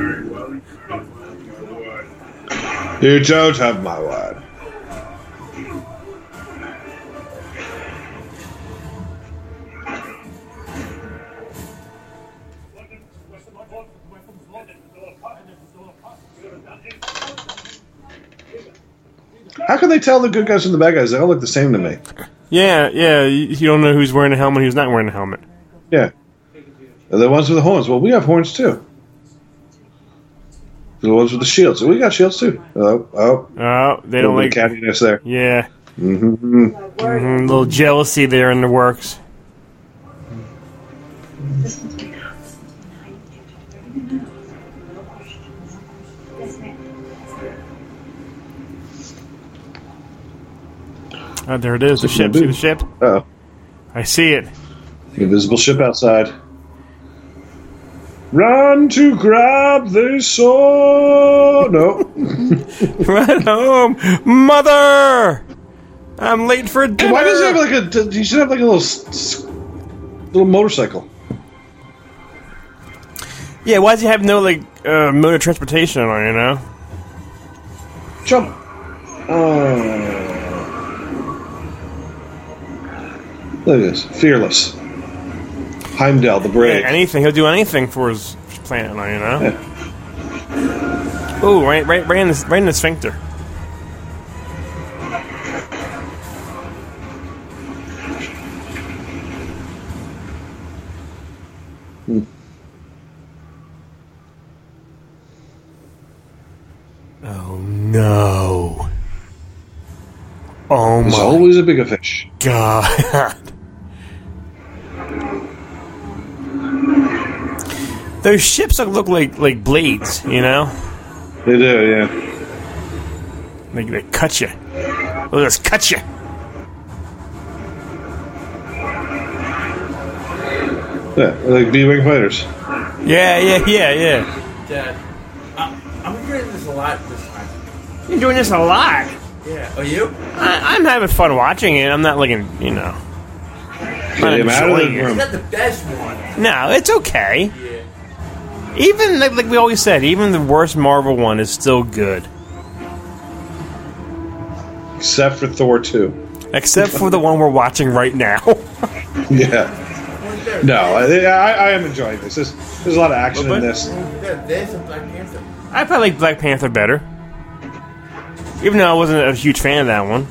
You don't have my word. How can they tell the good guys from the bad guys? They all look the same to me. Yeah, yeah. You you don't know who's wearing a helmet, who's not wearing a helmet. Yeah. The ones with the horns. Well, we have horns too. The ones with the shields. We got shields too. Oh, oh. Oh, they don't like. of cattiness there. Yeah. hmm Mhm, A little jealousy there in the works. Oh, there it is. The ship. See the ship? Oh, I see it. invisible ship outside. Run to grab the sword. No. Run home, mother! I'm late for dinner. Why does he have like a? He should have like a little, little motorcycle. Yeah, why does he have no like uh, mode of transportation on? You know? Jump. Oh. Look at this. Fearless. Heimdall, the brave. Yeah, anything. He'll do anything for his planet. You know? Yeah. Oh, right, right, right in the right in the sphincter. Hmm. Oh no! Oh There's my always a bigger fish. god! Those ships look, look like like blades, you know? They do, yeah. They, they cut you. They'll just cut you. Yeah, like B-wing fighters. Yeah, yeah, yeah, yeah. Dad, I, I'm enjoying this a lot this time. You're doing this a lot. Yeah. Are you? I, I'm having fun watching it. I'm not looking, you know. Not Get him out of enjoying it. room. Not the best one. No, it's okay. Yeah. Even like, like we always said, even the worst Marvel one is still good, Except for Thor 2. except for the one we're watching right now. Yeah. No, I, I, I am enjoying this. There's, there's a lot of action But- in this. There's a Black Panther. I probably like Black Panther better, even though I wasn't a huge fan of that one.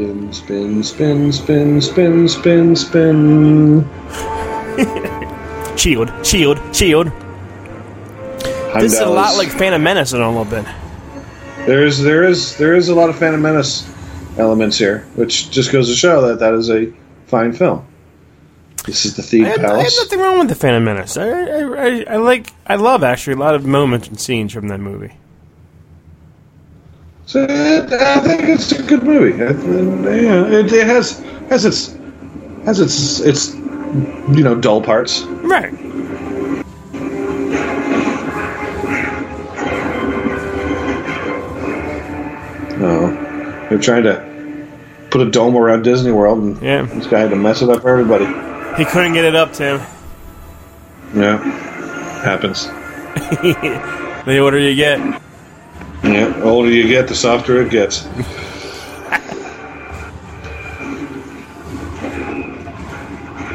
Spin, spin, spin, spin, spin, spin, spin. Shield, shield, shield. This is a Heimdall lot like Phantom Menace in a little bit. There is there is there is a lot of Phantom Menace elements here, which just goes to show that that is a fine film. This is the Thieves I have, I have nothing wrong with the Phantom Menace. I, I, I, I like, I love actually a lot of moments and scenes from that movie. So I think it's a good movie. It, yeah, it, it has has its has its its you know dull parts. Right. Oh, they're trying to put a dome around Disney World, and Yeah. this guy had to mess it up for everybody. He couldn't get it up, Tim. Yeah, happens. The older you get. Yeah, the older you get, the softer it gets.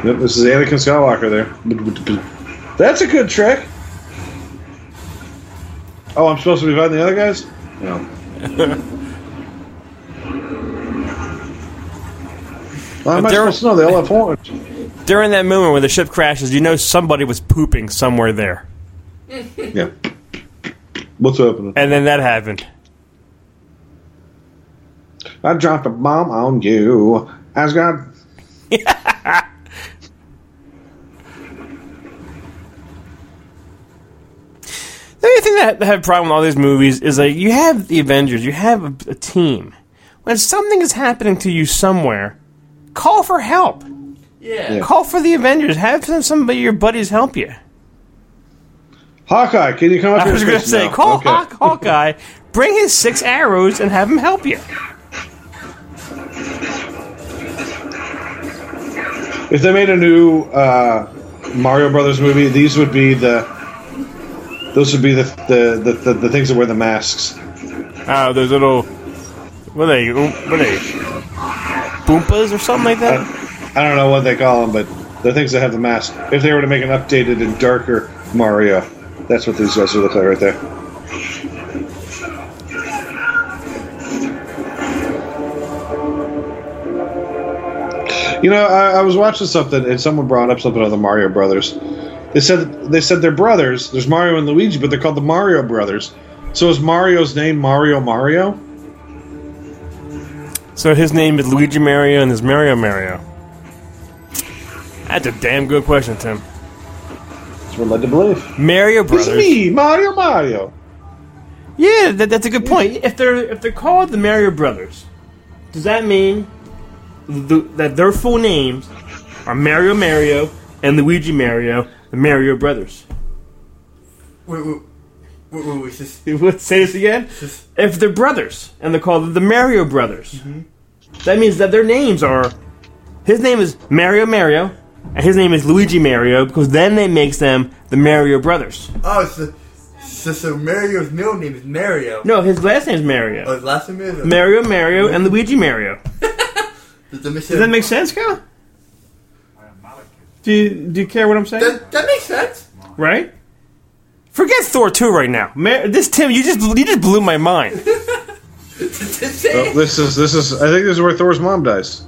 yep, this is Anakin Skywalker there. That's a good trick. Oh, I'm supposed to be fighting the other guys? No. well, am I supposed to know? They all have horns. During that moment when the ship crashes, you know somebody was pooping somewhere there. Yeah. What's happening? And then that happened. I dropped a bomb on you. Asgard. The only thing that I have a problem with all these movies is like you have the Avengers, you have a, a team. When something is happening to you somewhere, call for help. Yeah. Yeah. Call for the Avengers. Have some somebody of your buddies help you. Hawkeye, can you come up I here? was going to say, No. call Okay. Hawk, Hawkeye, bring his six arrows, and have him help you. If they made a new uh, Mario Brothers movie, these would be the. Those would be the the, the, the, the things that wear the masks. Oh, those little what are they? What are they? Boompas or something like that? I don't know what they call them, but the things that have the mask. If they were to make an updated and darker Mario, that's what these guys are looking like right there. You know, I, I was watching something and someone brought up something on the Mario Brothers. They said they said they're brothers. There's Mario and Luigi, but they're called the Mario Brothers. So is Mario's name Mario Mario? So his name is Luigi Mario and there's Mario Mario. That's a damn good question, Tim. That's what I'm led to believe. Mario Brothers. It's Brothers. me, Mario Mario. Yeah, that, that's a good point. If they're if they're called the Mario Brothers, does that mean the, that their full names are Mario Mario and Luigi Mario, the Mario Brothers? Wait, wait, wait, wait, wait, just, What? Say this again. If they're brothers and they're called the Mario Brothers, mm-hmm. that means that their names are. His name is Mario Mario, and his name is Luigi Mario because then they makes them the Mario Brothers. oh, so, so, so Mario's middle name is Mario. No, his last name is Oh, Mario. his last name is uh, Mario Mario and Luigi Mario. Does that make sense? Does that make sense, Kyle? Do you, do you care what I'm saying? That, that makes sense. right? Forget Thor 2 right now. Mar- this Tim, you just you just blew my mind. Just say Oh, this is this is. I think this is where Thor's mom dies.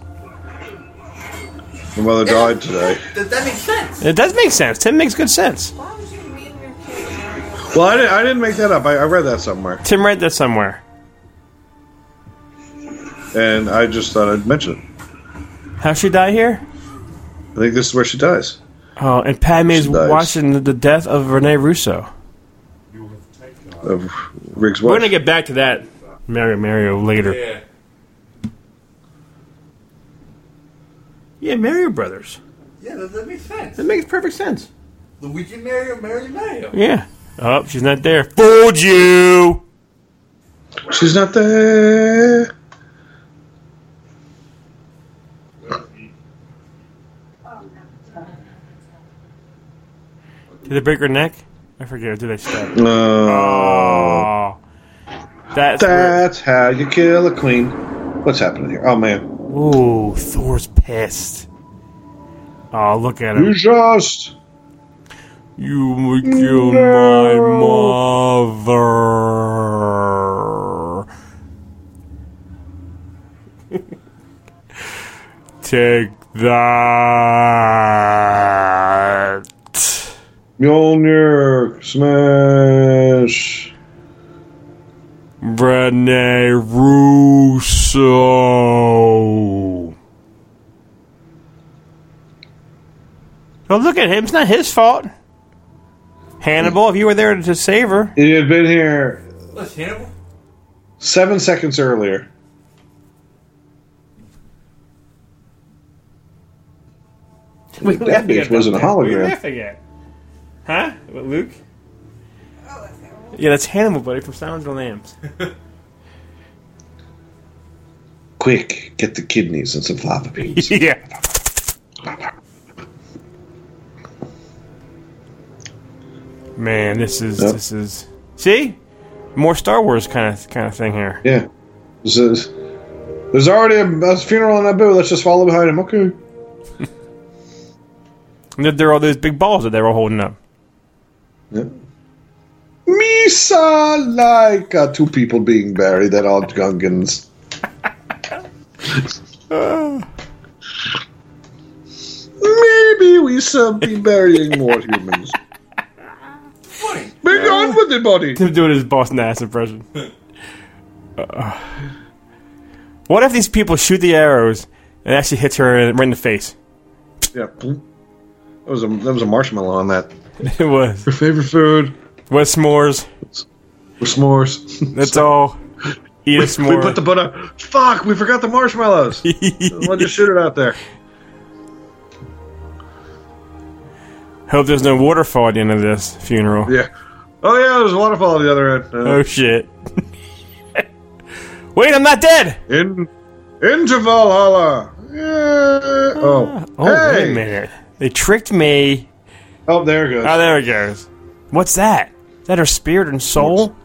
Her mother died today. that, that makes sense. it does make sense. Tim makes good sense. Why would you name your kid Well, I didn't. I didn't make that up. I, I read that somewhere, Tim read that somewhere. and I just thought I'd mention it. How she die here? I think this is where she dies. Oh, and Padme's She dies. watching the death of Rene Russo. Of Riggs' We're gonna get back to that Mario Mario later. Yeah. Yeah, Mario Brothers. Yeah, that, that makes sense. That makes perfect sense. Luigi Mario, Mario Mario. Yeah. Oh, she's not there. Fooled you. She's not there. Did they break her neck? I forget. Or did they stab? No. Oh. That's where- That's how you kill a queen. What's happening here? Oh man, Ooh, Thor's pissed. Oh, look at him. you just. You killed my mother. Take that. Mjolnir smash. Bread Rene Russo. Oh, look at him. It's not his fault. Hannibal, if you were there to save her. He had been here What's Hannibal? seven seconds earlier. Wait, That bitch wasn't a What hologram. laughing? Huh? What, Luke? Yeah, that's Hannibal, buddy, from Silence of the Lambs. Quick, get the kidneys and some fava beans. yeah. Man, this is Yep. this is see more Star Wars kind of kind of thing here. yeah. This is, there's already a, a funeral in that Naboo. Let's just follow behind him. Okay. And there- there are all those big balls that they were holding up. Yeah. Misa like uh, two people being buried at all Gungans. Maybe we should be burying more humans. Funny. Be gone with it, buddy. Him doing his boss Nass impression. Uh, what if these people shoot the arrows and actually hits her right in the face? Yeah. That was a that was a marshmallow on that. It was. her favorite food? What s'mores? Or s'mores. That's all. Eat a s'more. we put the butter. Fuck! We forgot the marshmallows. Let's just shoot it out there. Hope there's no waterfall at the end of this funeral. Yeah. Oh yeah, there's a waterfall at the other end. Uh, Oh shit. Wait, I'm not dead! In into Valhalla. Yeah. Oh. Oh, hey. wait a minute. They tricked me. Oh, there it goes. Oh, there it goes. What's that? Is that her spirit and soul?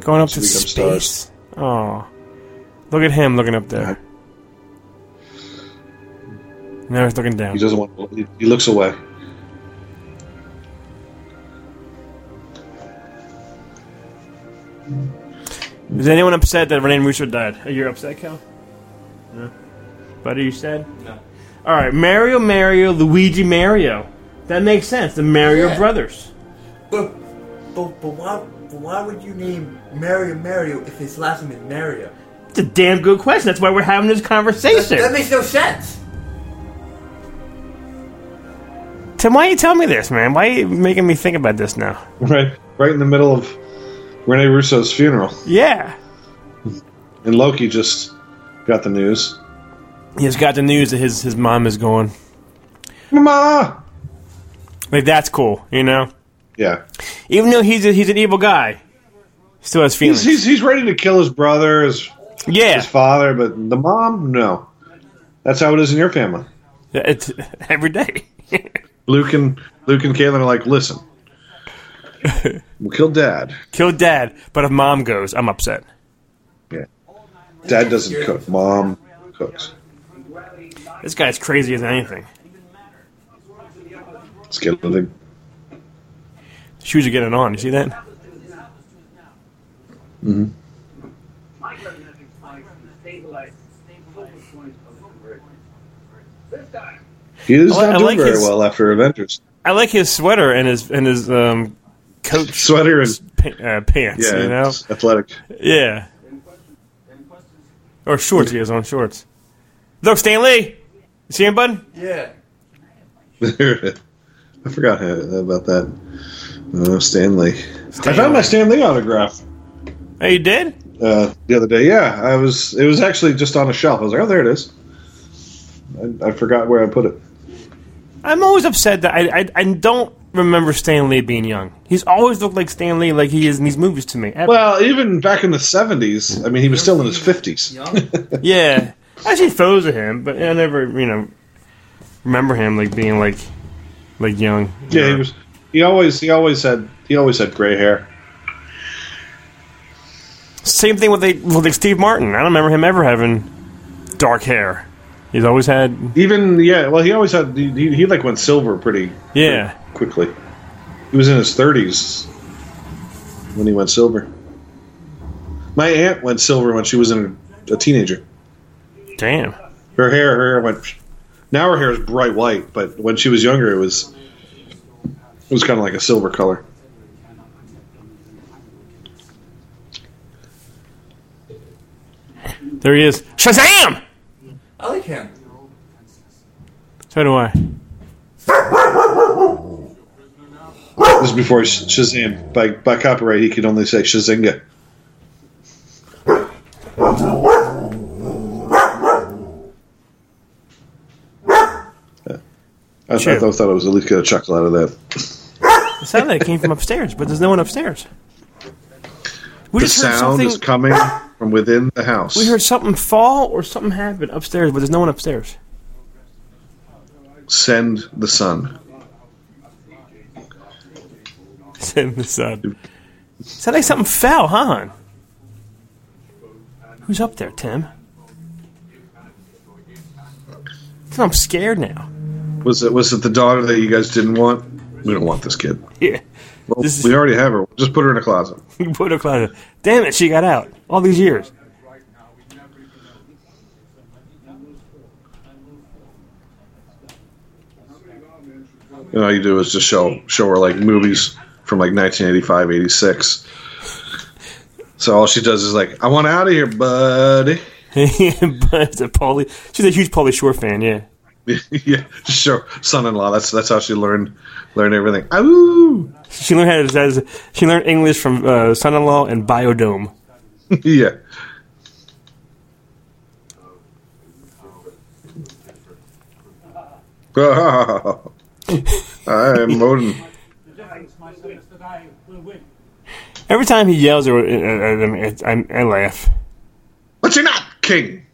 Going up to Should become space. Oh. Look at him looking up there. Now he's looking down. He doesn't want. He, he looks away. Is anyone upset that Rene Russo died? Are you upset, Cal? No. But are you sad? No. All right, Mario, Mario, Luigi, Mario. That makes sense. The Mario Yeah. brothers. But, but, but why, but why would you name Mario Mario if his last name is Mario? It's a damn good question. That's why we're having this conversation. that makes no sense. Tim, why are you tell me this, man? Why are you making me think about this now? Right, right in the middle of Rene Russo's funeral, Yeah. Hmm. and Loki just got the news. He's got the news that his, his mom is gone. Mama. Like, that's cool, you know? Yeah, Even though he's, a, he's an evil guy, still has feelings. he's, he's he's ready to kill his brother, his yeah. his father, but the mom, no. That's how it is in your family. It's, every day. Luke and Luke and Caitlin are like, listen, we'll kill Dad. Kill dad, but if mom goes, I'm upset. Yeah, Dad doesn't cook. Mom cooks. This guy's crazy as anything. Let's Skeleton. Shoes are getting on. You see that? My president explains to stabilize focal points of the bridge. This time, He is I not I doing like very his- well after Avengers. I like his sweater and his and his um coach Sweater and pa- uh, pants. yeah, you know, it's athletic. yeah. Or shorts. He has on shorts. Look, Stan Lee. You see him, bud? Yeah. I forgot about that. Uh, Stan Lee. I found my Stan Lee autograph Oh, you did? uh, the other day. Yeah, I was. It was actually just on a shelf. I was like, oh, there it is. I, I forgot where I put it. I'm always upset that I, I I don't remember Stan Lee being young. He's always looked like Stan Lee, like he is in these movies to me. Well, even back in the seventies, I mean, he was still in his fifties. Yeah, I see photos of him, but I never, you know, remember him like being like, like young. Yeah, he was. He always. He always had. He always had gray hair. Same thing with like, with like Steve Martin. I don't remember him ever having dark hair. He's always had. Even yeah. Well, he always had. He, he, he like went silver pretty Yeah, quickly. He was in his thirties when he went silver. My aunt went silver when she was in a teenager. damn. Her hair, her hair went. Now her hair is bright white, but when she was younger, it was it was kind of like a silver color. There he is. Shazam! I like him. So do I. This is before Shazam. By, by copyright, he could only say Shazinga. I, I thought, I was at least get a chuckle out of that. It sounded like it came from upstairs, but there's no one upstairs. We The just heard sound something. is coming from within the house. we heard something fall or something happen upstairs, but there's no one upstairs. Send the sun. Send the sun. Sounded like something fell, huh? Who's up there, Tim? I'm scared now. Was it was it the daughter that you guys didn't want? We don't want this kid. Yeah. Well, This is- we already have her. Just put her in a closet. You put her closet. Damn it, she got out. All these years. And all you do is just show show her like movies from like 1985, 86. So all she does is like, "I want out of here, buddy." but it's a Pauly. She's a huge Pauly Shore fan, yeah. yeah, sure, son-in-law. That's that's how she learned learned everything. Ooh, She learned how to. She learned English from uh, son-in-law and Biodome. yeah. I'm Odin. Every time he yells at I, I laugh. But you're not king.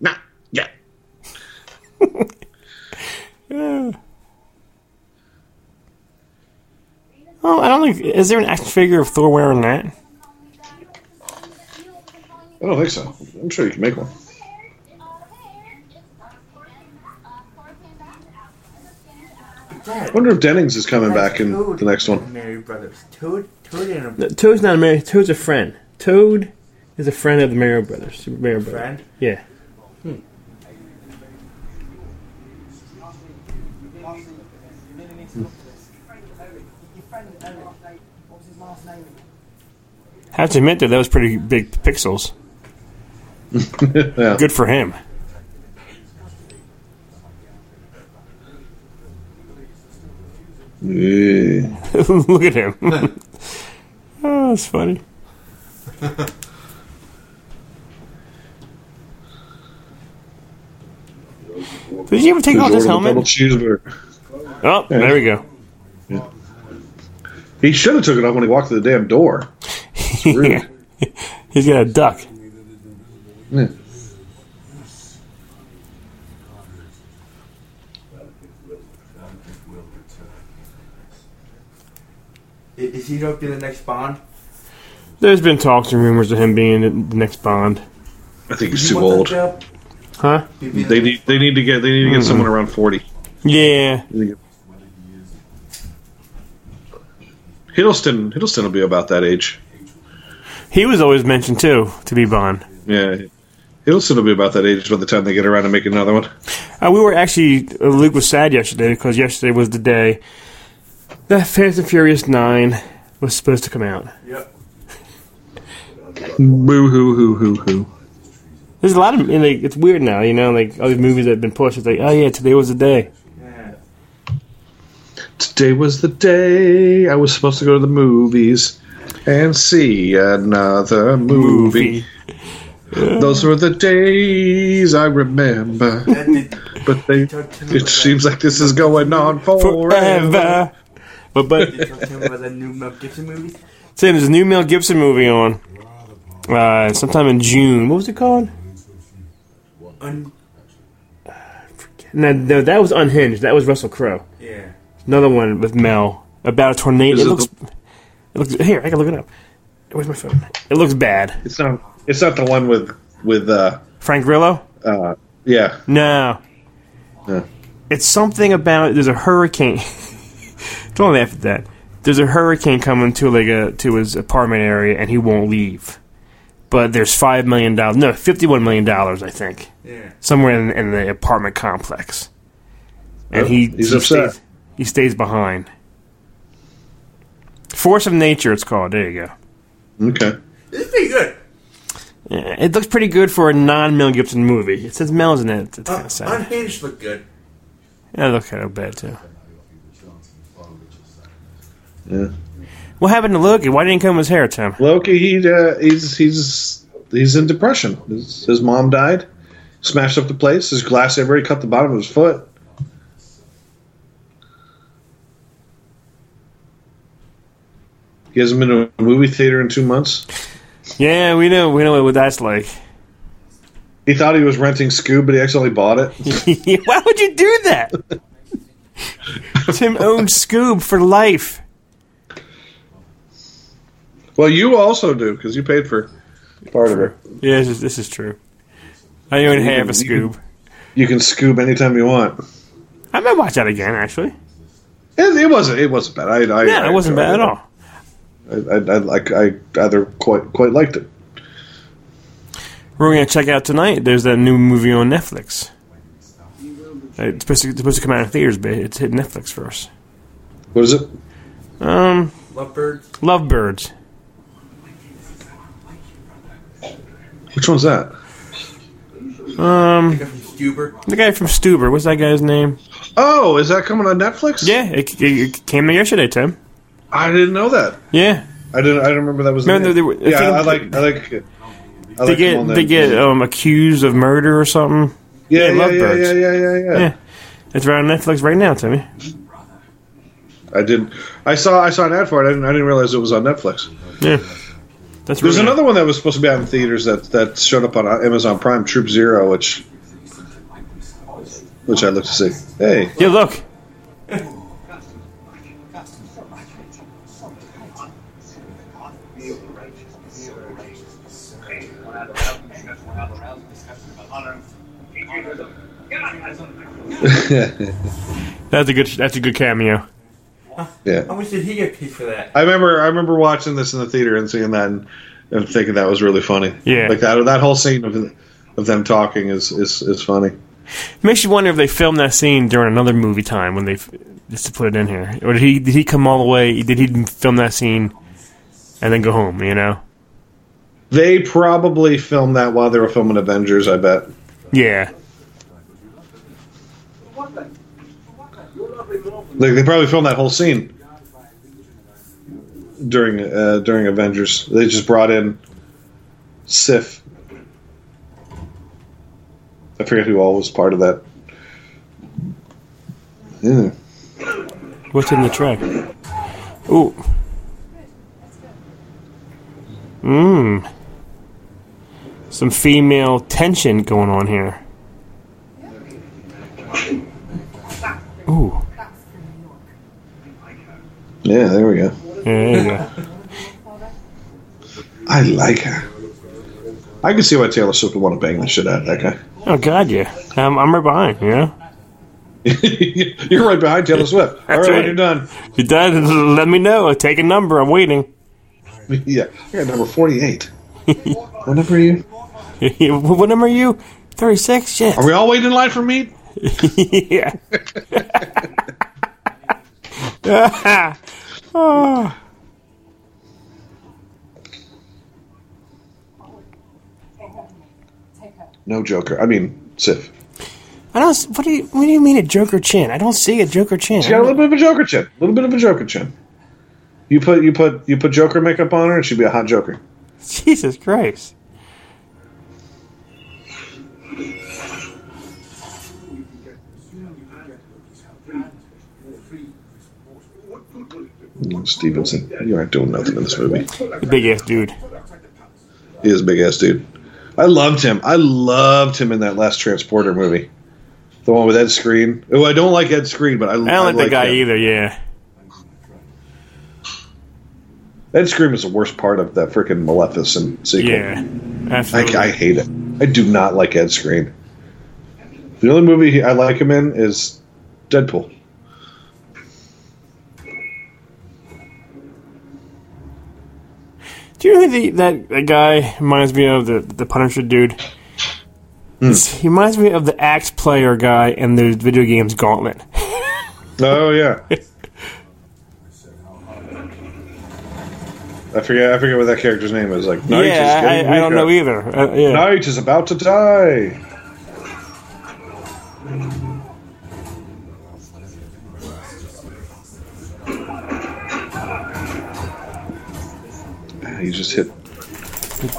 Not yet. Oh, I don't think. Is there an action figure of Thor wearing that? I don't think so. I'm sure you can make one. I wonder if Dennings is coming back in the next one. Mary Brothers. Toad, Toad and a Toad's not a Mario. Toad's a friend. Toad is a friend of the Mario Brothers. Super Mario Brothers. friend. Yeah. Hmm. Have to admit that that was pretty big pixels. Yeah. Good for him. Yeah. Look at him. oh, that's funny. Did you ever take off He's this ordered a double helmet? Oh, there we go. He should have took it off when he walked through the damn door. Rude. He's got a duck. Yeah. Is he going to be the next Bond? There's been talks and rumors of him being the next Bond. I think he's too want old. Huh? Be- be the They need they need to get they need to get mm-hmm. someone around forty. Yeah. They need to get- Hiddleston Hiddleston will be about that age. He was always mentioned too to be Bond. Yeah. Hiddleston will be about that age by the time they get around to make another one. Uh, we were actually uh, Luke was sad yesterday because yesterday was the day that Fast and Furious Nine was supposed to come out. Yep. Boo hoo hoo hoo hoo. There's a lot of and, like it's weird now, you know, like all these movies that have been pushed. It's like, oh yeah, today was the day. Yeah. Today was the day I was supposed to go to the movies and see another movie. Those were the days I remember. But they talk to me it seems like this is going on forever. Forever. But but that- Talk about that new Mel Gibson movie. saying there's a new Mel Gibson movie on. Uh, sometime in June. What was it called? Un- No, no, that was Unhinged. That was Russell Crowe. yeah. Another one with Mel about a tornado. Is It it looks. It looks here. I can look it up. Where's my phone? It looks bad. It's not it's not the one with with uh Frank Grillo? uh yeah. No. Yeah. It's something about there's a hurricane. Don't laugh at that. There's a hurricane coming to like a to his apartment area and he won't leave. But there's five million dollars. No, fifty-one million dollars, I think, Yeah. somewhere in, in the apartment complex. And Oh, he he's he upset. Stays, he stays behind. Force of Nature, it's called. There you go. Okay. It's pretty good. It looks pretty good for a non-Mel Gibson movie. It says Mel's in it. It's kind Uh, of sad. Unhinged looked good. Yeah, it looks kind of bad too. Yeah. What happened to Loki? Why didn't he comb his hair, Tim? Loki, he uh, he's he's he's in depression. His, his mom died, smashed up the place. His glass everywhere. He cut the bottom of his foot. He hasn't been to a movie theater in two months. Yeah, we know. We know what that's like. He thought he was renting Scoob, but he accidentally bought it. Why would you do that? Tim owns Scoob for life. Well, you also do because you paid for part of it. Yeah, this is, this is true. I own half a Scoob. You can Scoob anytime you want. I might watch that again. Actually, It, it wasn't. It wasn't bad. I, I, yeah, I it wasn't bad at all. It. I, I, I like. I either quite quite liked it. We're gonna check out tonight. There's that new movie on Netflix. Uh, It's supposed to, it's supposed to come out in theaters, but it's hit Netflix first. What is it? Um, Lovebirds. Lovebirds. Which one's that? Um, The guy from Stuber. the guy from Stuber. What's that guy's name? Oh, is that coming on Netflix? Yeah, it, it, it came out yesterday, Tim. I didn't know that. Yeah, I didn't. I didn't remember that was. No, the name. they were- I yeah, think- I like. I like. it. I they like get they get um accused of murder or something. yeah, yeah, yeah, yeah, yeah, yeah, yeah, yeah, Yeah, it's right on Netflix right now, Timmy. I didn't. I saw. I saw an ad for it. I didn't. I didn't realize it was on Netflix. Yeah, that's There's really- another one that was supposed to be out in theaters that that showed up on Amazon Prime, Troop Zero, which which I looked to see. Hey, Yeah, look. That's a good. That's a good cameo. yeah. How much did he get paid for that? I remember. I remember watching this in the theater and seeing that and, and thinking that was really funny. Yeah. like that. That whole scene of of them talking is is is funny. Makes you wonder if they filmed that scene during another movie time when they just to put it in here, or did he did he come all the way? Did he film that scene and then go home? You know? They probably filmed that while they were filming Avengers. I bet. Yeah. Like they probably filmed that whole scene during uh, during Avengers. They just brought in Sif. I forget who all was part of that. Yeah. What's in the tray? Ooh. Mmm. Some female tension going on here. Ooh. Yeah, there we go. Yeah, there you go. I like her. I can see why Taylor Swift would want to bang the shit out of that guy. Oh God, yeah. I'm, I'm right behind. You know. You're right behind Taylor Swift. All right, right. you're done. If you done, let me know. Take a number. I'm waiting. yeah, I got number 48. what number are you? what number are you? Thirty-six. Shit. Are we all waiting in line for meat? yeah. Oh. No Joker. I mean, Sif. I don't. What do you? What do you mean a Joker chin? I don't see a Joker chin. She's got a little bit of a Joker chin. A little bit of a Joker chin. You put you put you put Joker makeup on her, and she'd be a hot Joker. Jesus Christ. Stevenson, you aren't doing nothing in this movie. Big ass dude. He is a big ass dude. I loved him. I loved him in that last Transporter movie, the one with Ed Skrein. Oh, I don't like Ed Skrein, but I, I don't like that guy him. either. Yeah. Ed Skrein is the worst part of that freaking Maleficent sequel. Yeah. I, Absolutely. I hate it. I do not like Ed Skrein. The only movie I like him in is Deadpool. Do you know who the, that, that guy reminds me of? The the Punisher dude. It's- He reminds me of the axe player guy in the video games Gauntlet. Oh yeah. I forget. I forget what that character's name is. Like, Knight is yeah, getting I, I don't know either. Uh, yeah. Knight is about to die. He just hit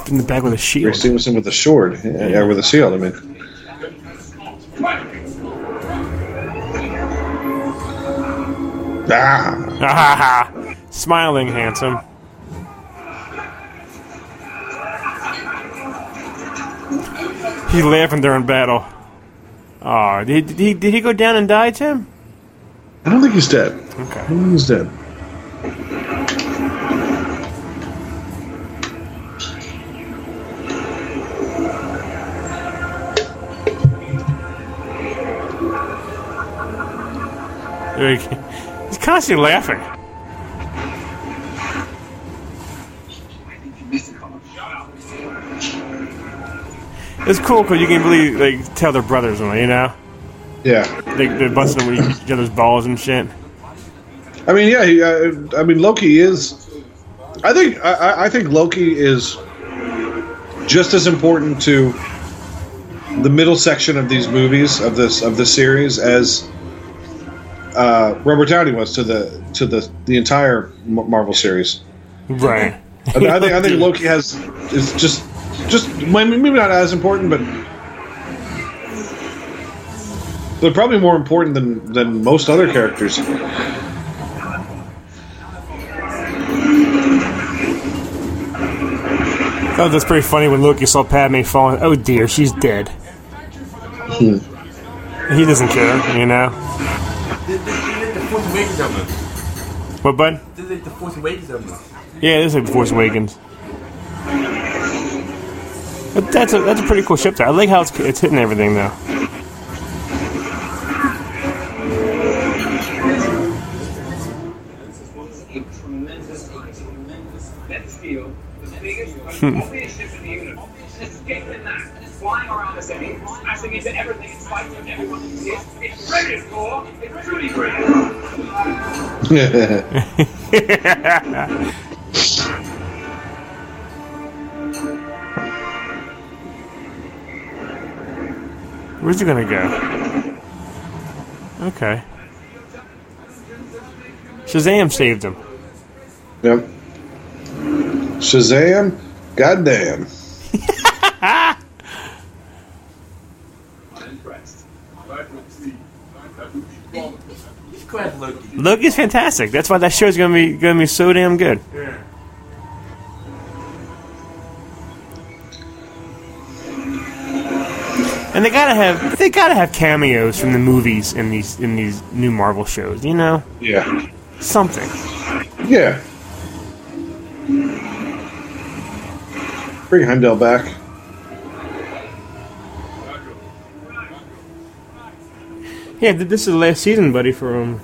in the back with a shield. Ray. Stevenson with a sword. Yeah, yeah, with a shield. I mean, ah, Smiling, handsome. He's laughing during battle. Oh, did, did he did he go down and die, Tim? I don't think he's dead. I don't think he's dead. He's constantly laughing. It's cool because you can really like tell they're brothers, you know, Yeah. they, they're busting with each other's balls and shit. I mean, yeah. He, uh, I mean, Loki is. I think. I- I, I think Loki is just as important to the middle section of these movies of this of this series as uh, Robert Downey was to the to the the entire Marvel series. Right. I, mean, I think I think Loki has is just just maybe not as important, but but probably more important than than most other characters. Oh, that's pretty funny when Loki saw Padme falling. Oh dear, she's dead. Hmm. He doesn't care, you know. Awakens of? What, bud? Did they the Force Awakens of? Yeah, this is like Force Awakens. But that's a that's a pretty cool ship. There, I like how it's it's hitting everything though. Hmm. a Where's he gonna go? Okay. Shazam saved him. Yep. Shazam, goddamn. He's quite Loki. Loki's fantastic. That's why that show's gonna be gonna be so damn good. And they gotta have they gotta have cameos from the movies in these in these new Marvel shows. You know, Yeah. something. Yeah. Bring Heimdall back. Yeah, this is the last season, buddy, for um,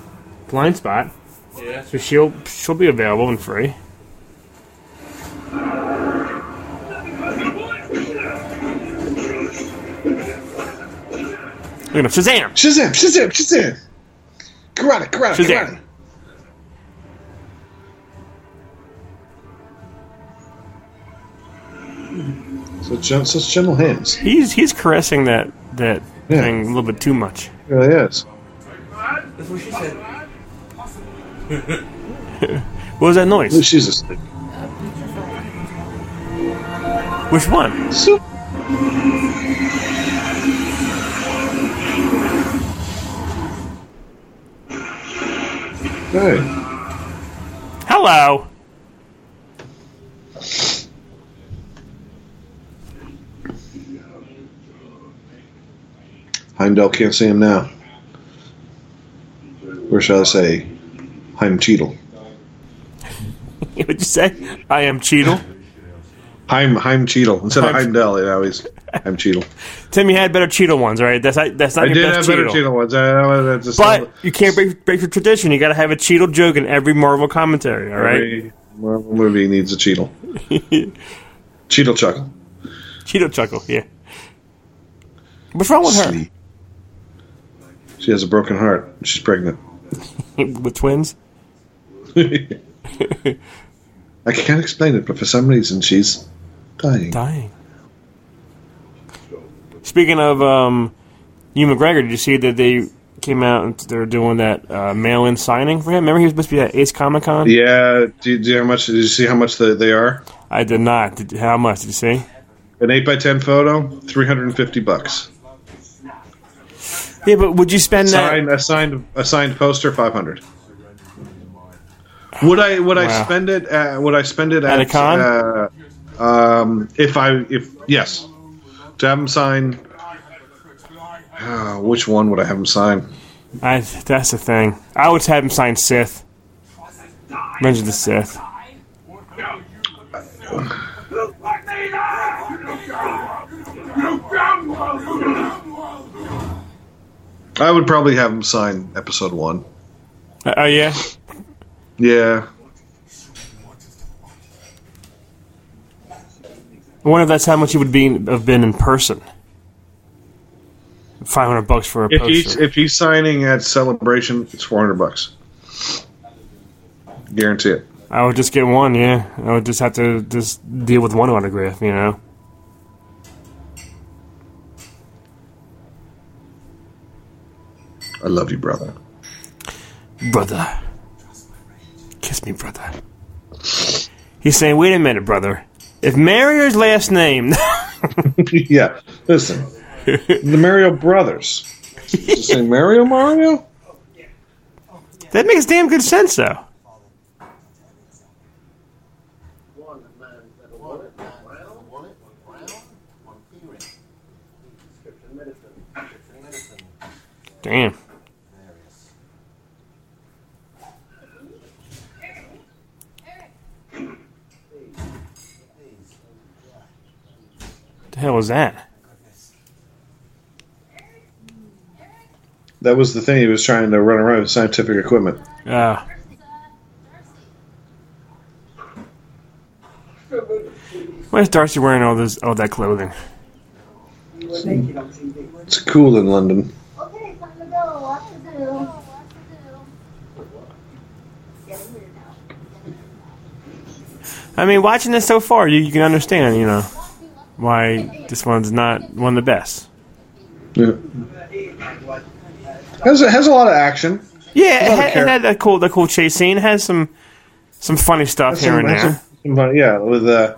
Blind Spot. Yeah. So she'll she'll be available and free. Look at him, Shazam! Shazam, Shazam, Shazam. Karate, karate, Shazam. karate. So gen- such gentle hands. He's he's caressing that that Yeah. thing a little bit too much. It really is. That's what she said. What was that noise? She's asleep. Which one? So- Hey. Hello. Heimdall can't see him now. Or shall I say, Heim Cheadle. What'd you say? I am Cheadle. Heim Heim Cheadle instead of Heim- Heimdall. You know, he's Heim Cheadle. Tim, you had better Cheadle ones, right? That's not, that's not I your did best have better Cheadle. Cheadle ones. I, I, I just But you can't break, break the tradition. You got to have a Cheadle joke in every Marvel commentary. All right, every Marvel movie needs a Cheadle. Cheadle chuckle. Cheadle chuckle. Yeah. What's wrong with her? She has a broken heart. She's pregnant. with twins? I can't explain it, but for some reason she's dying. Dying. Speaking of um, Ewan McGregor, did you see that they came out and they're doing that uh, mail-in signing for him? Remember he was supposed to be at Ace Comic Con? Yeah. Do you, do you how much? Did you see how much the, they are? I did not. Did, how much did you see? An eight by ten photo, three hundred and fifty bucks. Yeah, but would you spend that? Signed, a signed, a signed poster, five hundred. Would I? Would I spend it? At, would I spend it At at, a con? Uh, um, if I, if yes, to have him sign. Uh, which one would I have him sign? I, that's the thing. I would have him sign Sith. Revenge of the Sith. I would probably have him sign episode one. Uh, Oh yeah. Yeah, I wonder if that's how much he would be have been in person. Five hundred bucks for a if he's poster. if he's signing at Celebration, it's four hundred bucks. Guarantee it. I would just get one. Yeah, I would just have to just deal with one autograph. You know. I love you, brother. brother. Kiss me, brother. He's saying, wait a minute, brother. If Mario's last name, yeah, listen, the Mario Brothers. Just say Mario Mario. that makes damn good sense, though. Damn. Hell was that? That was the thing. He was trying to run around with scientific equipment. Ah. Why is Darcy wearing all this all that clothing? It's cool in London. Okay, time to go. Watch the zoo. I mean, watching this so far, you, you can understand, you know, why this one's not one of the best. Yeah. Has has a lot of action. Yeah, it had, it had that cool, that cool chase scene. It has some, some funny stuff here and Has some- there. some yeah, with uh,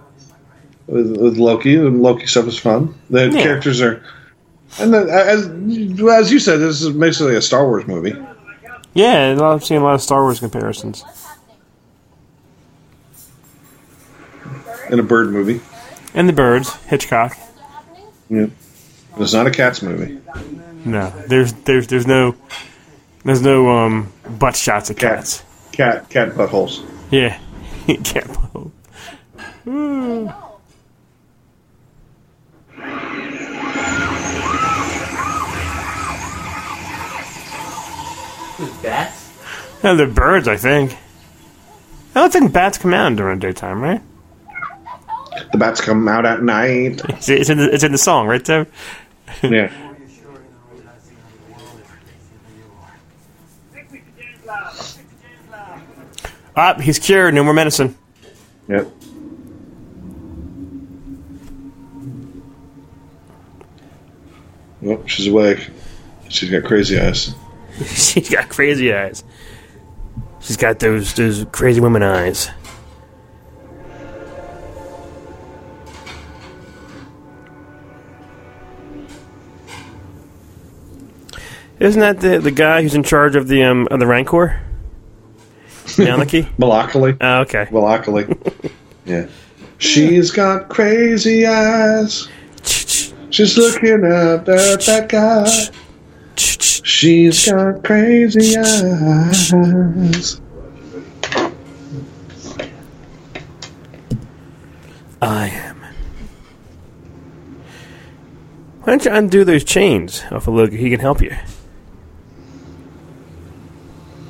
with with Loki. The Loki stuff is fun. The Yeah. characters are, and the, as as you said, this is basically a Star Wars movie. Yeah, I've seen a lot of Star Wars comparisons. In a bird movie. And the birds, Hitchcock. Yeah. It's not a cats movie. No, there's there's there's no there's no um butt shots of Cat. cats. Cat cat buttholes. Yeah, cat butt. Who's bats? No, they're birds, I think. I don't think bats come out during the daytime, right? The bats come out at night. It's, it's in the it's in the song, right there. Yeah. Ah, he's cured. No more medicine. Yep. Oh, she's awake. She's got crazy eyes. She's got crazy eyes. She's got those those crazy woman eyes. Isn't that the the guy who's in charge of the um of the Rancor? Maliki? Malakili. oh, okay. Malakili. yeah. She's got crazy eyes. She's looking at that, that guy. She's got crazy eyes. I am. Why don't you undo those chains off of Loki? He can help you.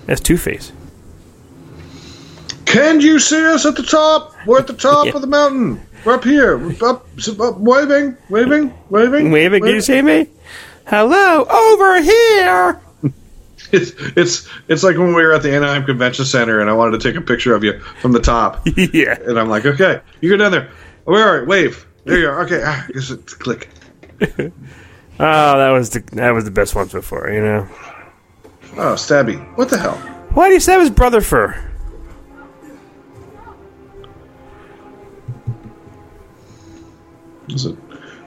That's Two Face. Can you see us at the top? We're at the top Yeah. of the mountain. We're up here. We're up, up waving, waving, waving. Waving, can you see me? Hello, over here. It's it's it's like when we were at the Anaheim Convention Center and I wanted to take a picture of you from the top, yeah. and I'm like, okay, you go down there. Where are you? Wave. There you are. Okay, ah, just a click. Oh, that was the that was the best one so far. You know. Oh, Stabby. What the hell? Why do you stab his brother for? Is it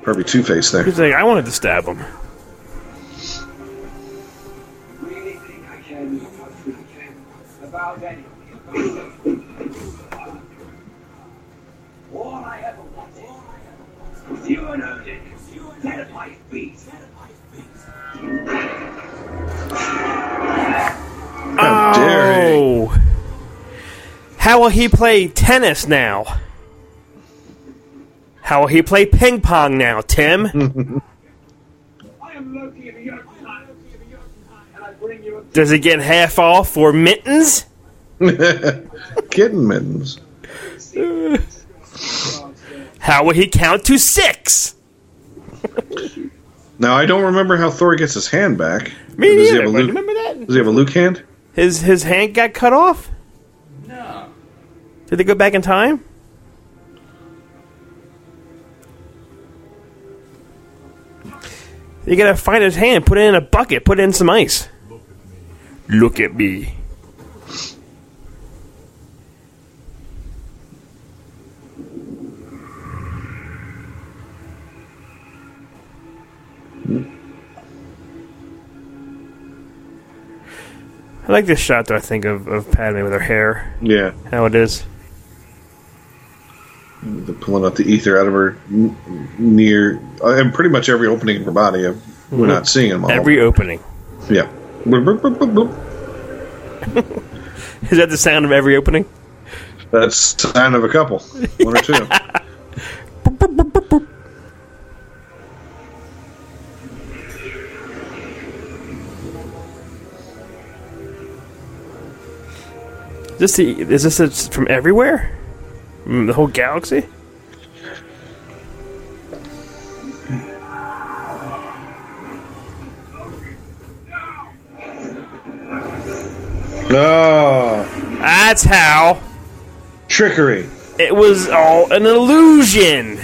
probably Two Face there? He's like, I wanted to stab him. really think I care about anything about anything. All I ever wanted was you and Odin How dare he? How will he play tennis now? How will he play ping pong now, Tim? I am Loki of the Jotunheim, and I bring you a Does he get half off for mittens? Kitten mittens. How will he count to six? Now I don't remember how Thor gets his hand back. Me Does he neither. have a Luke? Remember that? Does he have a Luke hand? His his hand got cut off. No. Did they go back in time? You gotta find his hand, put it in a bucket, put it in some ice. Look at me. Hmm? I like this shot, though. I think of, of Padme with her hair, Yeah, how it is. They're pulling out the ether out of her n- near, uh, and pretty much every opening of her body. Uh, We're not seeing them all. Every opening. yeah. Is that the sound of every opening? That's the sound of a couple, one or two. this the, is this it's from everywhere? From the whole galaxy? Oh, That's how. trickery. It was all an illusion.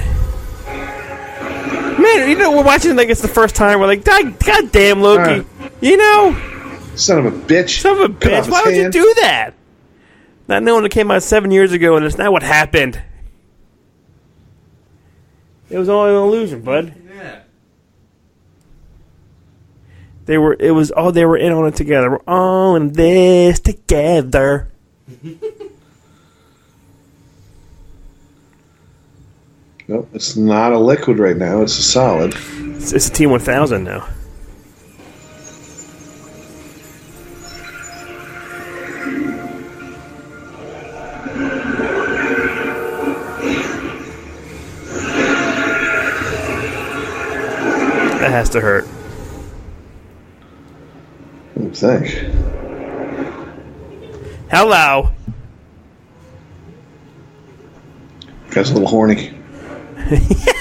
Man, you know, we're watching like it's the first time. We're like, God, God damn, Loki. You know, Son of a bitch. son of a bitch. Why would you do that? Not knowing it came out seven years ago, and it's not what happened. It was all an illusion, bud. Yeah. They were. It was all they were in on it together. We're all in this together. Nope, it's not a liquid right now. It's a solid. It's, it's a T one thousand now. To hurt. Think. Hello. Guy's a little horny.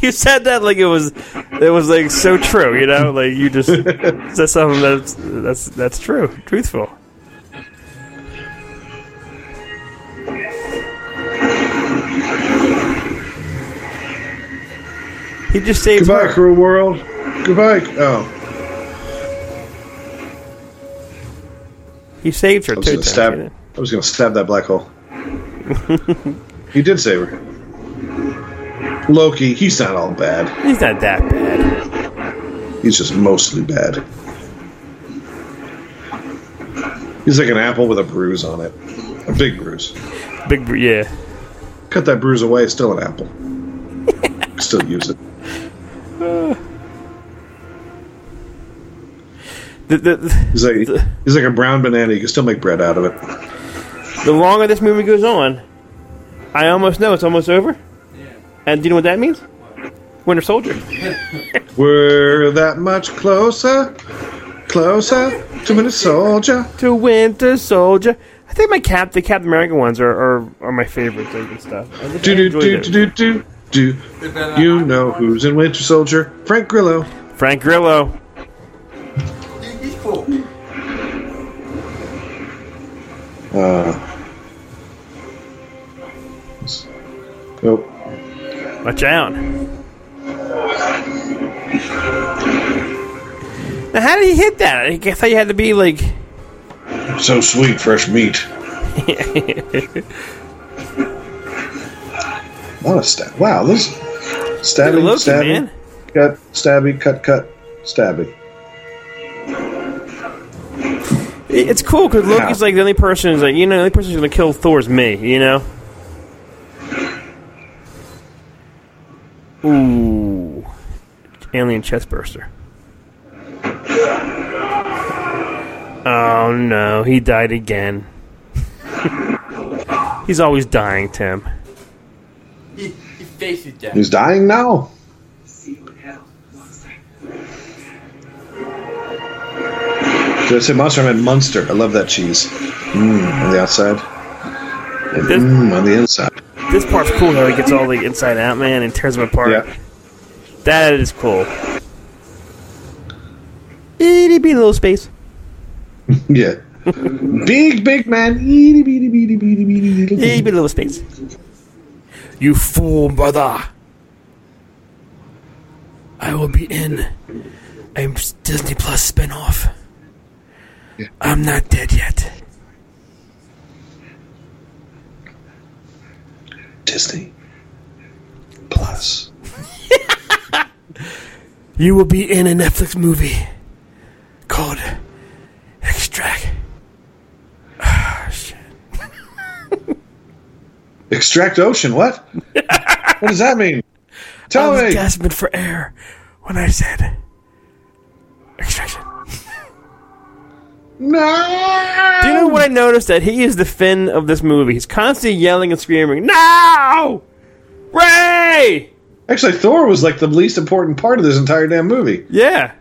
You said that like it was, it was like so true. You know, like you just said something that's that's that's true, truthful. He just saved Goodbye, her. cruel world. Goodbye. Oh, He saved her I was too. gonna stab. I was gonna stab that black hole. he did save her. Loki, he's not all bad. He's not that bad. He's just mostly bad. He's like an apple with a bruise on it. A big bruise. Big, br- yeah. Cut that bruise away, it's still an apple. still use it. The, the, the, He's like he's like a brown banana. You can still make bread out of it. the longer this movie goes on, I almost know it's almost over. And do you know what that means? Winter Soldier. We're that much closer, closer to Winter Soldier. to Winter Soldier. I think my Cap, the Captain America ones are, are, are my favorites and stuff. Do do do those. do do do you know who's in Winter Soldier? Frank Grillo. Frank Grillo. Uh, nope. Watch out. Now, how did he hit that? I thought you had to be like. So sweet, fresh meat. What a stab! Wow, this stabbing, Loki, stabbing, man. cut, stabbing, cut, cut, stabbing. It's cool because Loki's like the only person who's like, you know, the only person who's gonna kill Thor is me, you know? Ooh. Alien chest burster. Oh no, he died again. He's always dying, Tim. He, he faces death. He's dying now. Did I say monster? I meant Munster. I love that cheese. Mmm, on the outside. And This- mmm, on the inside. This part's cool though. he gets all the inside out, man, and tears them apart. Yeah. That is cool. Itty bitty little space. Yeah. big, big man. Itty bitty bitty bitty bitty little Itty thing. bitty little space. You fool, brother. I will be in a Disney Plus spinoff. Yeah. I'm not dead yet. Disney. Plus. You will be in a Netflix movie called Extract. Ah, shit. Extract Ocean. What? what does that mean? Tell I was me. gasping for air when I said extraction. No. Do you know what I noticed? That he is the Finn of this movie. He's constantly yelling and screaming, "No, Ray!" Actually, Thor was like the least important part of this entire damn movie. Yeah,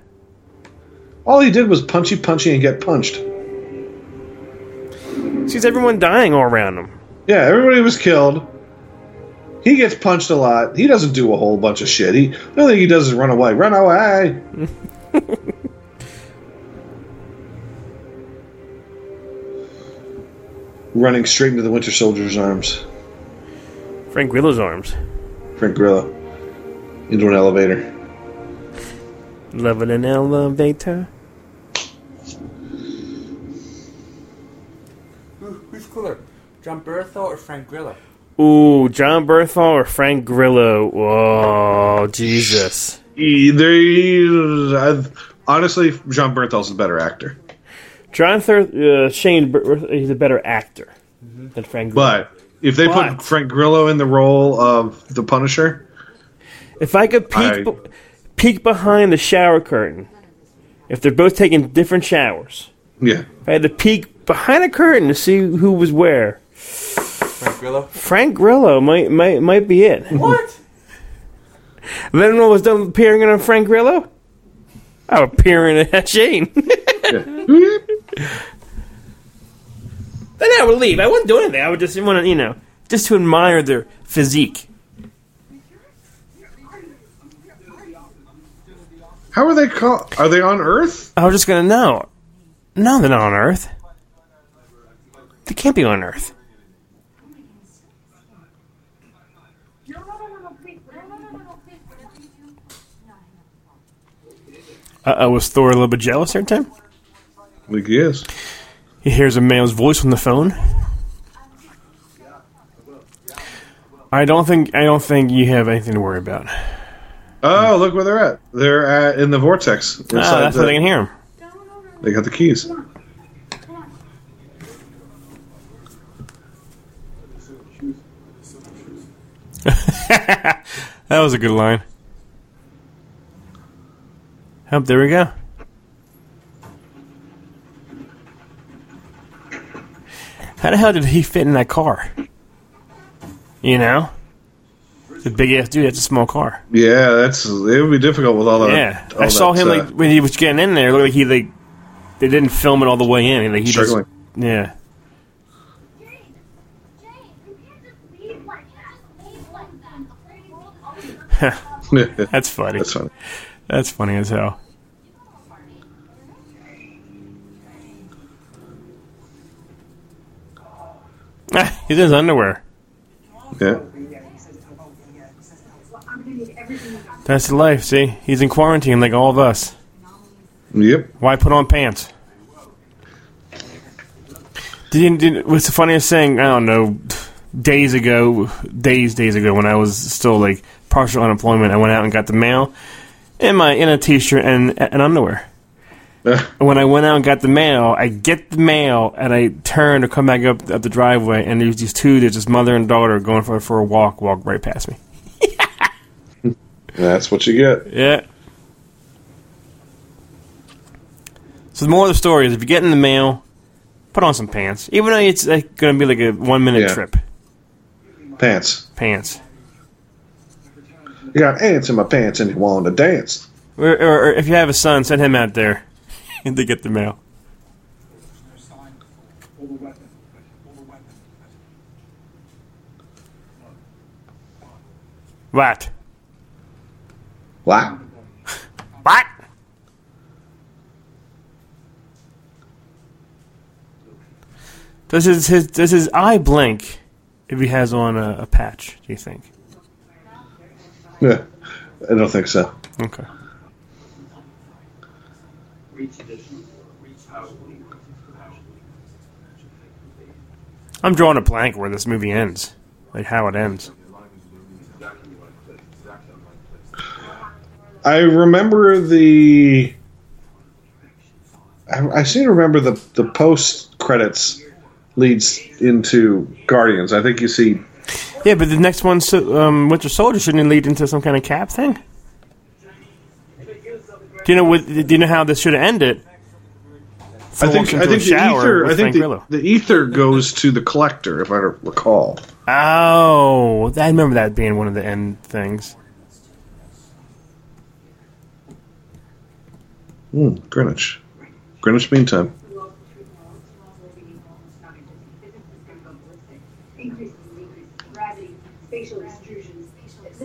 All he did was punchy, punchy, and get punched. sees everyone dying all around him. Yeah, everybody was killed. He gets punched a lot. He doesn't do a whole bunch of shit. He the only thing he does is run away. Run away. Running straight into the Winter Soldier's arms. Frank Grillo's arms, Frank Grillo. Into an elevator. loving an elevator. Who, who's cooler, Jon Bernthal or Frank Grillo? Ooh, Jon Bernthal or Frank Grillo? Whoa, Jesus! Either I've, honestly, Jon Bernthal's a better actor. John Thir- uh, Shane, Ber- he's a better actor than Frank. Grillo. But if they But- put Frank Grillo in the role of the Punisher, If I could peek I- be- peek behind the shower curtain, if they're both taking different showers, yeah, if I had to peek behind a curtain to see who was where, Frank Grillo? Frank Grillo might might might be it. What? then when I was done appearing on Frank Grillo, oh, I would appear in at Shane. then I would leave. I wouldn't do anything. I would just want to, you know, just to admire their physique. how are they called? Are they on Earth? I was just gonna know. No, they're not on Earth. They can't be on Earth. No, no, no, no, no, please. No, no, no, no, no, please. Whatever you do. No, Uh oh, was Thor a little bit jealous every time? He is. He hears a male's voice on the phone. I don't think I don't think you have anything to worry about. Oh, look where they're at. They're at, in the vortex. Ah, that's the- how they can hear him. They got the keys. That was a good line. Oh, there we go. How the hell did he fit in that car? You know? The big ass dude, that's a small car. Yeah, that's it would be difficult with all that. Yeah. all I saw that, him uh, like when he was getting in there, it looked like he like they didn't film it all the way in. Like he just Struggling. Yeah. Jane, Jane, you can't just leave like that. Leave like that. The whole world is always gonna That's funny. That's funny. That's funny as hell. Ah, he's in his underwear. Yeah. That's the life. See, he's in quarantine like all of us. Yep. Why put on pants? Did you, did, what's the funniest thing? I don't know. Days ago, days, days ago, when I was still like partial unemployment, I went out and got the mail in my in a t-shirt and and underwear. When I went out and got the mail, I get the mail and I turn to come back up up the driveway, and there's these two, there's this mother and daughter going for for a walk, walk right past me. That's what you get. Yeah. So the more of the story is, if you get in the mail, put on some pants, even though it's like, going to be like a one minute Yeah. trip. Pants. Pants. Got ants in my pants and you want to dance. Or, or, or if you have a son, send him out there to get the mail. What? What? What? Does his, his does his eye blink if he has on a, a patch? Do you think? Yeah. I don't think so. Okay. I'm drawing a blank where this movie ends, like how it ends. I remember the. I, I seem to remember the the post credits leads into Guardians. I think you see. Yeah, but the next one, um, Winter Soldier, shouldn't it lead into some kind of cap thing? Do you know what? Do you know how this should have ended? I think I think the ether. I think the, the ether goes to the collector, if I recall. Oh, I remember that being one of the end things. Hmm, Greenwich. Greenwich Mean Time.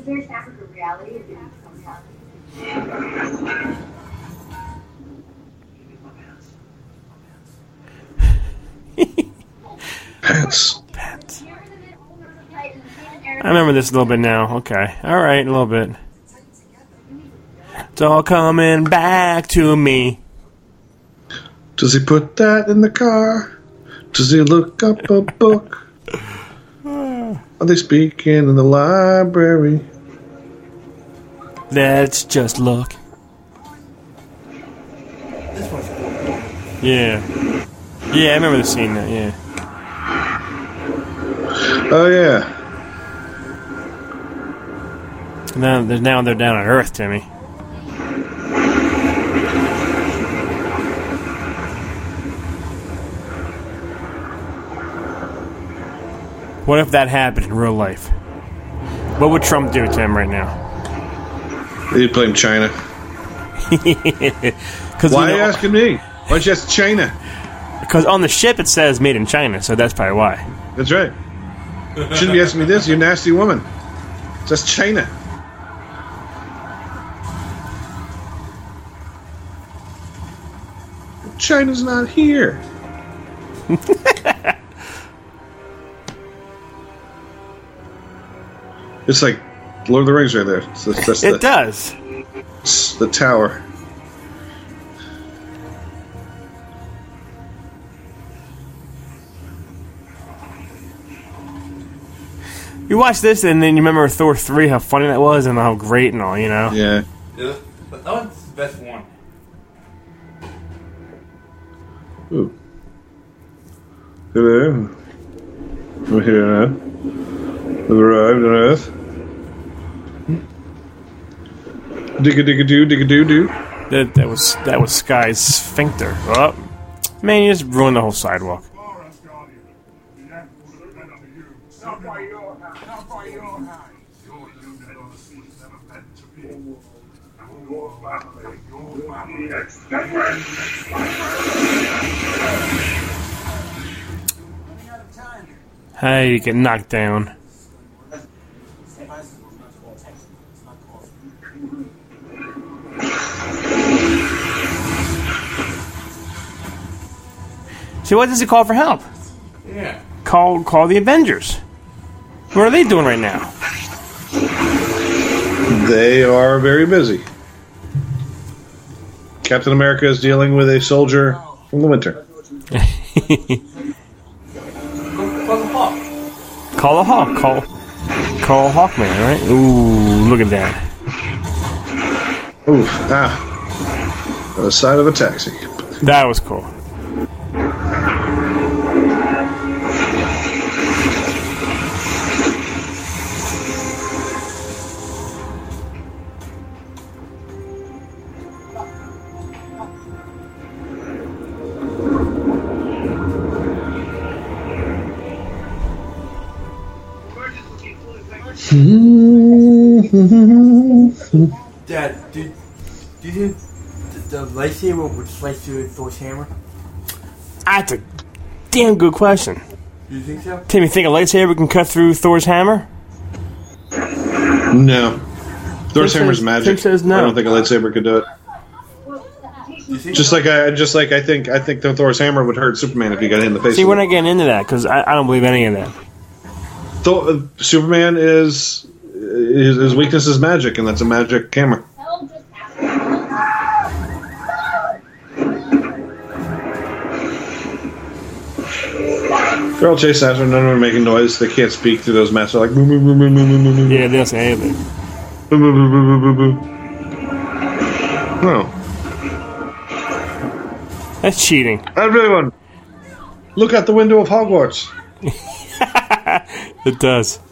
It's a very fabric of reality. It becomes reality. Pants. I remember this a little bit now. Okay. All right, a little bit. It's all coming back to me. Does he put that in the car? Does he look up a book? Are they speaking in the library? Let's just look. This one's cool. Yeah. Yeah, I remember the scene now, yeah. Oh yeah. Now, they're- now they're down on Earth, Timmy. What if that happened in real life? What would Trump do to him right now? He blame China. Because Why are you asking me? Why don't you ask China? Because on the ship it says made in China, so that's probably why. That's right. You Shouldn't be asking me this, you nasty woman. That's China. China's not here. it's like Lord of the Rings right there. It's, that's, that's It the, does. it's the tower. You watch this and then you remember Thor 3, how funny that was and how great and all, you know? Yeah. Yeah, but that one's the best one. Ooh. Hello. We're here now. We've arrived on Earth. Digga digga doo, digga doo doo. That, that was that was Sky's sphincter. Oh, man, you just ruined the whole sidewalk. On you. Not by your See, what does he call for help? Yeah. Call call the Avengers. What are they doing right now? They are very busy. Captain America is dealing with a soldier from the winter. Call the Hawk. Call a Hawk. Call call Hawkman. Right? Ooh, look at that. Oof, ah. On the side of a taxi. That was cool. Lightsaber would slice through Thor's hammer? That's a damn good question. Do you think so? Tim, you think a lightsaber can cut through Thor's hammer? No. Thor's Tim hammer's says- magic. Tim says no. I don't think a lightsaber could do it. Do you think Just like I, just like I think, I think the Thor's hammer would hurt Superman if he got hit in the face. See, we're not getting into that because I, I don't believe any of that. Thor, uh, Superman is his, his weakness is magic, and that's a magic hammer. Girl chase after none of them are making noise. They can't speak through those masks. They're like boo boo boo boo boo boo boo boo Yeah, don't say anything. boo boo boo boo boo boo. No, That's cheating. everyone, look out the window of Hogwarts. It does. I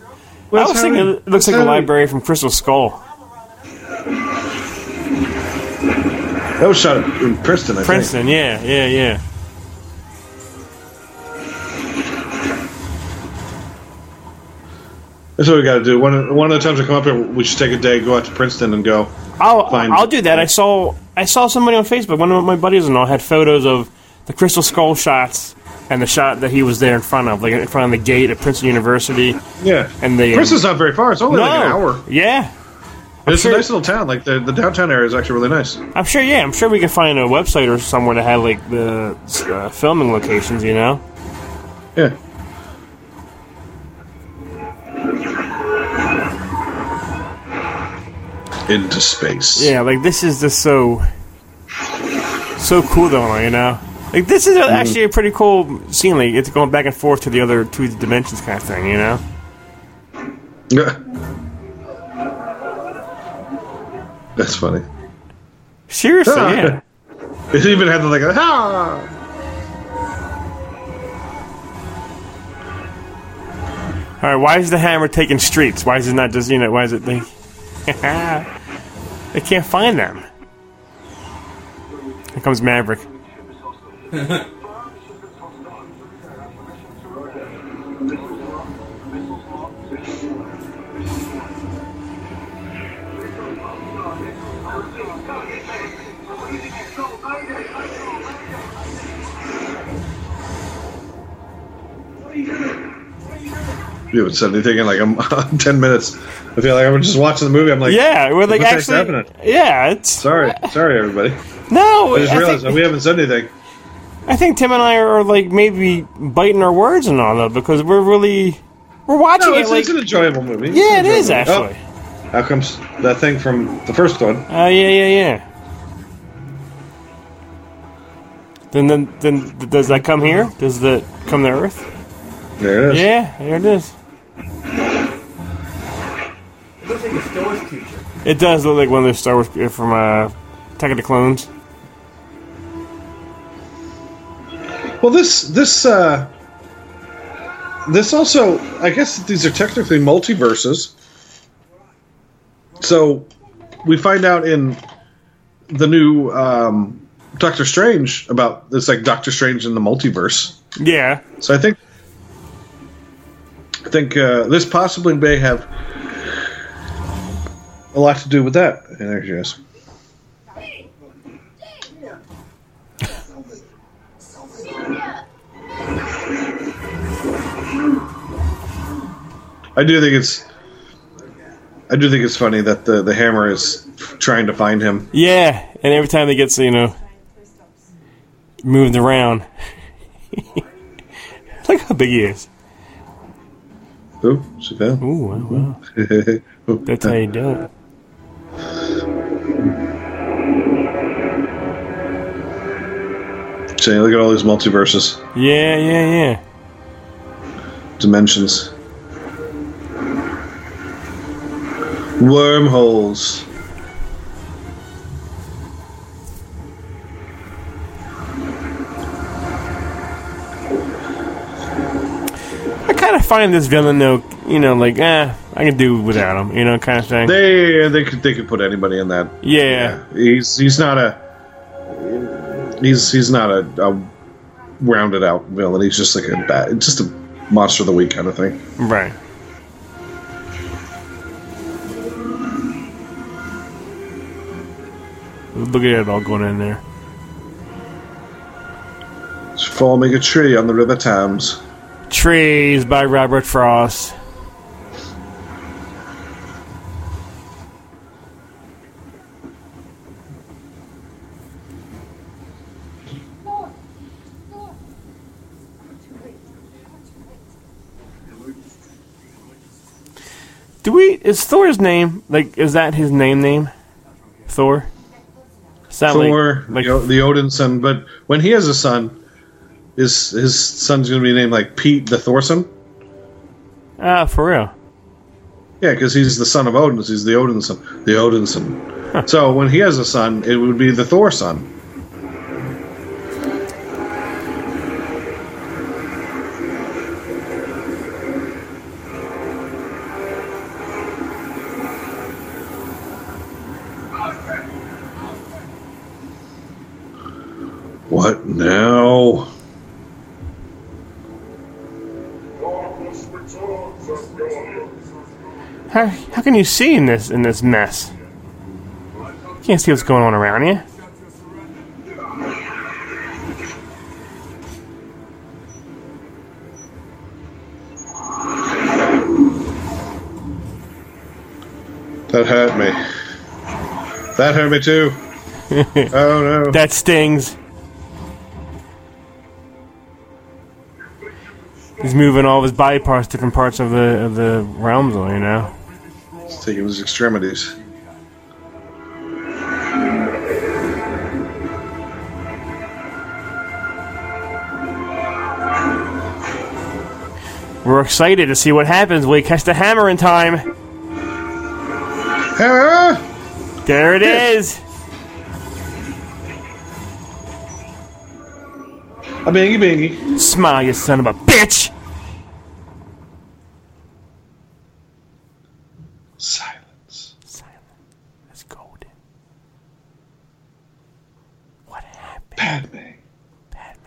What's was thinking it looks like a What's library from Crystal Skull. That was shot in Princeton, I Princeton, yeah, yeah, yeah. That's what we got to do. One of, one of the times we come up here, we should take a day, go out to Princeton, and go. I'll Fine. I'll do that. I saw I saw somebody on Facebook. One of my buddies and all had photos of the Crystal Skull shots and the shot that he was there in front of, like in front of the gate at Princeton University. Yeah, And the Princeton's not very far. It's only no, like an hour. yeah, It's sure- a nice little town. Like the, the downtown area is actually really nice. I'm sure. Yeah, I'm sure we can find a website or somewhere that had like the uh, filming locations. You know. Yeah. Into space. Yeah, like this is just so so cool though, you know. Like this is actually a pretty cool scene. Like it's going back and forth to the other two dimensions kind of thing, you know. Yeah. That's funny. Seriously, Ah. yeah. It even had like a ha. All right, why is the hammer taking streets? Why is it not just you know? Why is it they? they can't find them. Here comes Maverick. You haven't said anything in like a, ten minutes. I feel like I'm just watching the movie. I'm like, Yeah, we're like actually happening? Yeah, it's sorry, sorry, everybody. no. I just I realized think, we haven't said anything. I think Tim and I are like maybe biting our words and all that because we're really we're watching No, it it's, like it's an enjoyable movie. It's yeah, it is enjoyable oh, actually. Oh, how comes that thing from the first one? Oh yeah, yeah, yeah. Then, then, then, does that come here? Does that come to Earth? There it is. Yeah, there it is. It looks like a Star Wars creature. It does look like one of those Star Wars uh, from uh, Attack of the Clones. Well, this this uh, this also, I guess these are technically multiverses. So we find out in the new um, Doctor Strange about it's like Doctor Strange in the multiverse. Yeah, So I think I think uh, this possibly may have a lot to do with that. And there she is. I do think it's I do think it's funny that the the hammer is trying to find him. yeah. And every time he gets, you know, moved around, look how big he is. Ooh, she fell. Ooh, wow, wow. That's how you do it. See, look at all these multiverses, Yeah, yeah, yeah. dimensions, wormholes. Kind of find this villain though, you know, like eh, I can do without him, you know, kind of thing. They they could they could put anybody in that. yeah, He's he's not a he's he's not a, a rounded out villain. He's just like a bad, just a monster of the week kind of thing. right. Look at it all going in there. It's forming a tree on the River Thames. Trees by Robert Frost. Do we? Is Thor's name like? Is that his name? Name? Thor. Is that like- Thor, like, the, the Odin son. But when he has a son, his his son's going to be named like Pete the Thorson. ah, for real. Yeah, because he's the son of Odin. He's the Odin son. The Odin son. So when he has a son, it would be the Thor son. What now? Darkness returns at dawn. How, how can you see in this in this mess? You can't see what's going on around you. That hurt me. That hurt me too. oh no. That stings. He's moving all of his body parts, different parts of the of the realms, you know. It's taking his extremities. We're excited to see what happens when we catch the hammer in time. Ah! There it is. A bingy bingy. Smile, you son of a bitch. Silence. It's golden. What happened? Padme. Padme.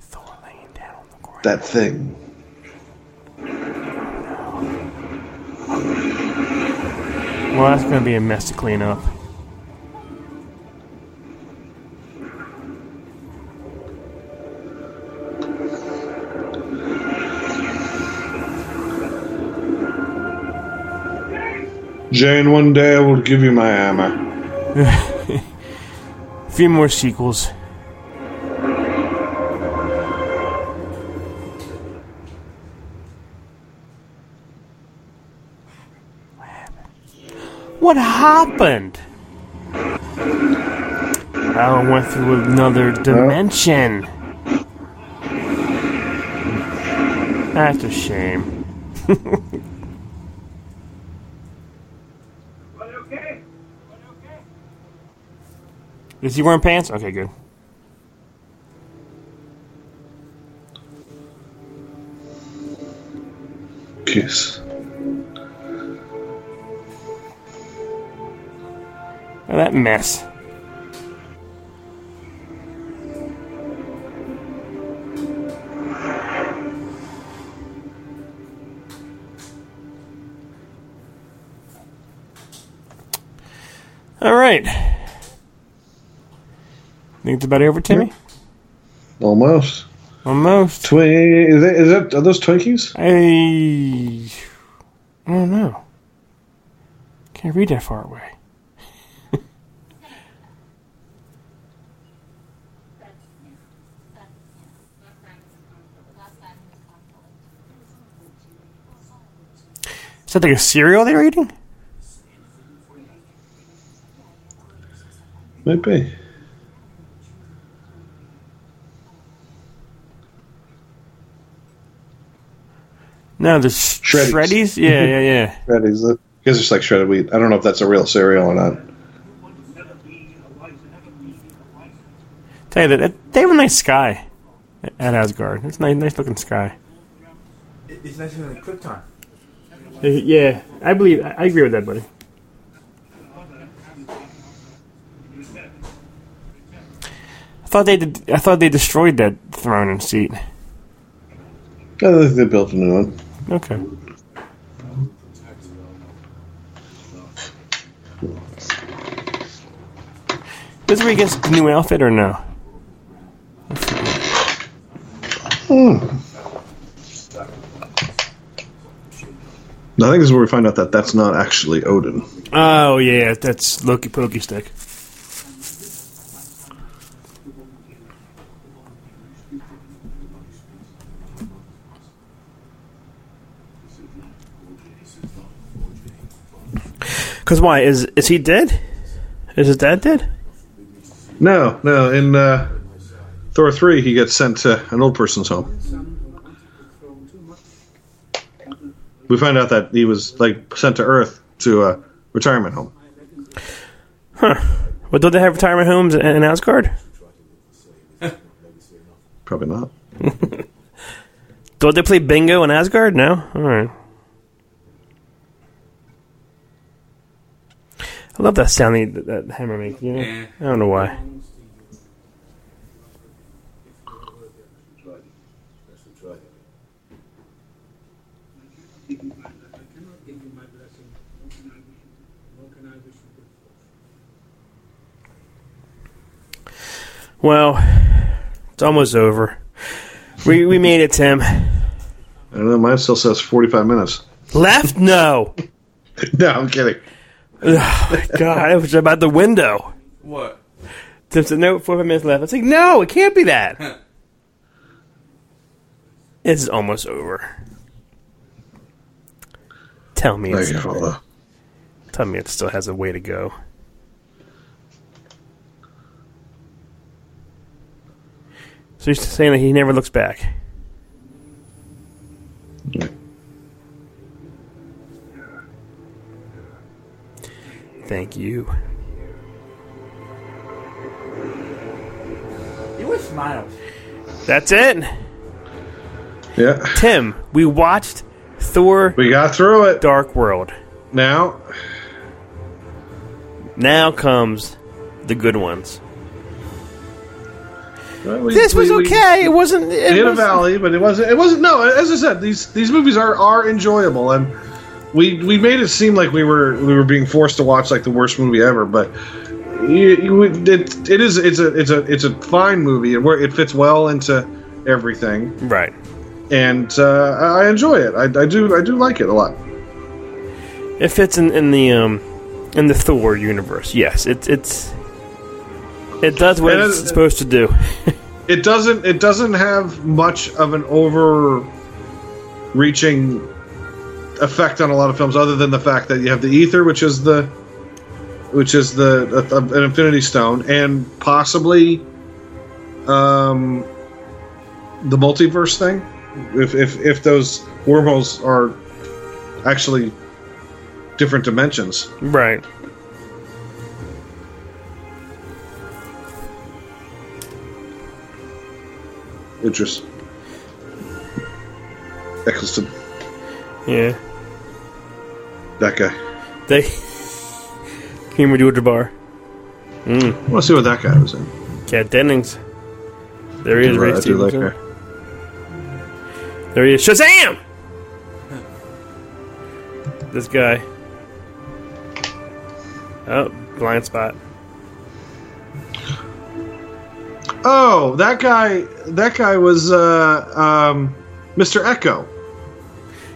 Thor laying down on the ground. That thing. Well, that's gonna be a mess to clean up. Jane, one day I will give you my hammer. Few more sequels. What happened? I went through another dimension. That's a shame. Is he wearing pants? Okay, good. Kiss. Oh, that mess. All right. Think it's about over, Timmy? Almost. Almost. Twi- is, that, is that are those Twinkies? I. I don't know. Can't read that far away. Is that like a cereal they're eating? Might No, the Shreddies. Shreddies. Yeah, yeah, yeah. Shreddies. I guess it's like shredded wheat. I don't know if that's a real cereal or not. Tell you that, that they have a nice sky at Asgard. It's a nice, nice looking sky. It's nicer than Krypton. Uh, Yeah, I believe. I I agree with that, buddy. I thought they did, I thought they destroyed that throne and seat. I think they built a new one. Okay. Where he the new outfit or no? Hmm. I think this is where we find out that that's not actually Odin. Oh yeah, that's Loki Pokey Stick. Cause why is is he dead? Is his dad dead? No, no. In uh, Thor three, he gets sent to an old person's home. We find out that he was like sent to Earth to a retirement home. Huh. Well, don't they have retirement homes in, in Asgard? Probably not. Don't they play bingo in Asgard? No. All right. I love that sound that, that hammer makes. You know? Yeah. I don't know why. Well, it's almost over. We we made it, Tim. I don't know. Mine still says forty five minutes. Left? No. no, I'm kidding. Oh my god, it was about the window. What? Tim said, no, four five minutes left. I was like, no, it can't be that. it's almost over. Tell me, it's, Thank you, Father. tell me it still has a way to go. So you're saying that he never looks back? Thank you. You would smile. That's it. Yeah, Tim, we watched Thor we got through it. Dark World. Now, Now comes the good ones. well, we- This was we- we- okay. It wasn't. It It hit a was- valley, but it wasn't. It wasn't. No, as I said, these these movies are are enjoyable, and we we made it seem like we were we were being forced to watch like the worst movie ever. But you, you, it it is it's a it's a it's a fine movie. It wor- it fits well into everything, Right. and uh, I enjoy it. I, I do I do like it a lot. It fits in, in the um in the Thor universe. Yes, it it's it does what And it's it- supposed to do. It doesn't it doesn't have much of an overreaching effect on a lot of films, other than the fact that you have the ether, which is the which is the uh, an Infinity Stone, and possibly um, the multiverse thing. If if if those wormholes are actually different dimensions. right. Idris. Eccleston. Yeah. That guy. They. Kareem Abdul-Jabbar. I want to see what that guy was in. Kat Dennings. There he is, Ray do like There he is. Shazam! This guy. Oh, blind spot. Oh, that guy. That guy was uh, um, Mr. Eko.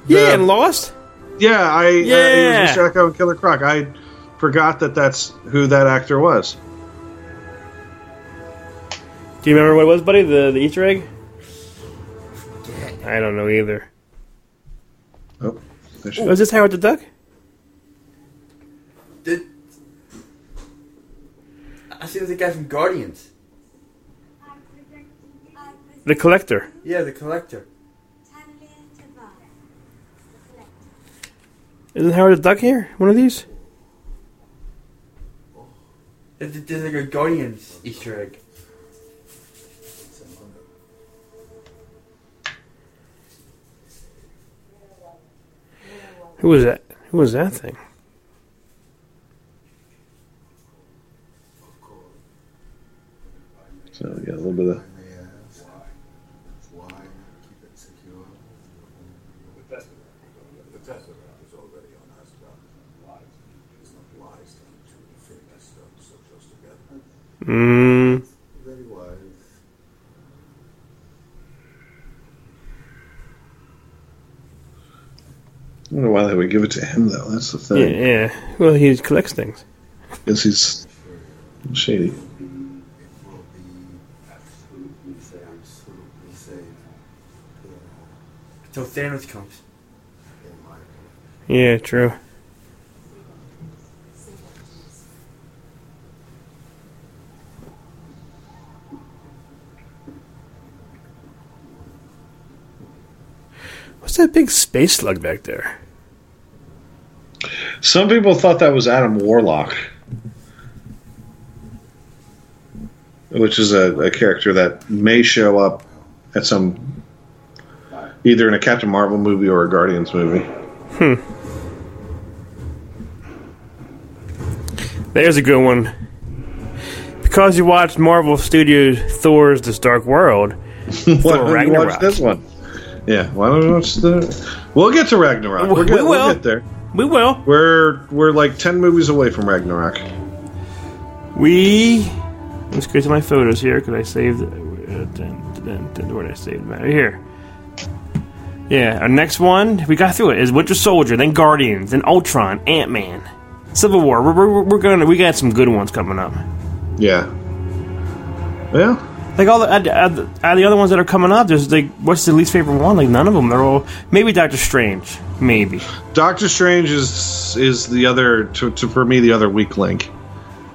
Yeah, and Lost? Yeah, I. Uh, yeah, Yeah. he was Mr. Eko and Killer Croc. I forgot that that's who that actor was. Do you remember what it was, buddy? The, the Easter egg? I don't know either. Oh. Was this Howard the Duck? Did, I see the guy from Guardians. The Collector. Yeah, the collector. Isn't Howard the Duck here? One of these? There's, there's like a Guardians Easter egg. Who was that? Who was that thing? So yeah, a little bit of Mm, Very wise. I don't know why they would give it to him though. That's the thing. yeah. Well, he collects things. Because he's shady. It will be absolutely safe. Absolutely safe. Until Thanos comes. In my opinion. Yeah, true. What's that big space slug back there? Some people thought that was Adam Warlock, which is a, a character that may show up at some either in a Captain Marvel movie or a Guardians movie. Hmm. There's a good one. Because you watched Marvel Studios Thor's This Dark World, Why Thor don't you Ragnarok. watch this one? Yeah, why don't we watch the? We'll get to Ragnarok. We We're get, will. We'll get there. we will. We're we're like ten movies away from Ragnarok. We. Let's go to my photos here because I saved. Uh, where did I save them? Right here. Yeah, our next one we got through it is Winter Soldier, then Guardians, then Ultron, Ant Man, Civil War. We're, we're, we're gonna we got some good ones coming up. Yeah. Well, Like all the out, out the other ones that are coming up, there's like what's the least favorite one? Like none of them. They're all maybe Doctor Strange, maybe. Doctor Strange is is the other to, to for me the other weak link.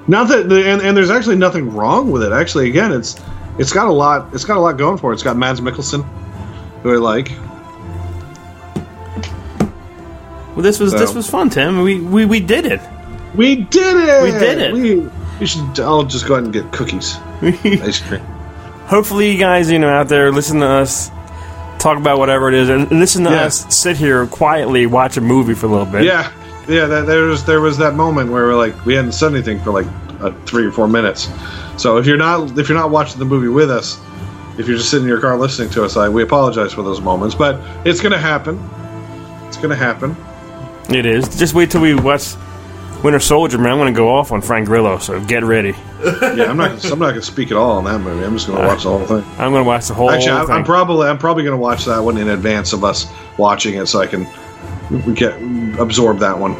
Not that the, and, and there's actually nothing wrong with it. Actually, again, it's it's got a lot it's got a lot going for it. It's got Mads Mikkelsen, who I like. Well, this was this was fun, Tim. We we, we did it. We did it. We did it. We, we should. I'll just go ahead and get cookies, ice cream. Hopefully, you guys, you know, out there, listen to us talk about whatever it is, and listen to Yeah. us sit here quietly watch a movie for a little bit. Yeah, yeah. That, there was there was that moment where we're like we hadn't said anything for like uh, three or four minutes. So if you're not if you're not watching the movie with us, if you're just sitting in your car listening to us, I, we apologize for those moments. But it's gonna happen. It's gonna happen. it is. Just wait till we watch Winter Soldier, man. I'm going to go off on Frank Grillo, so get ready. Yeah, I'm not. I'm not gonna speak at all on that movie. I'm just gonna watch the whole thing. I'm going to watch the whole Actually, I, thing. I'm probably I'm probably gonna watch that one in advance of us watching it, so I can get absorb that one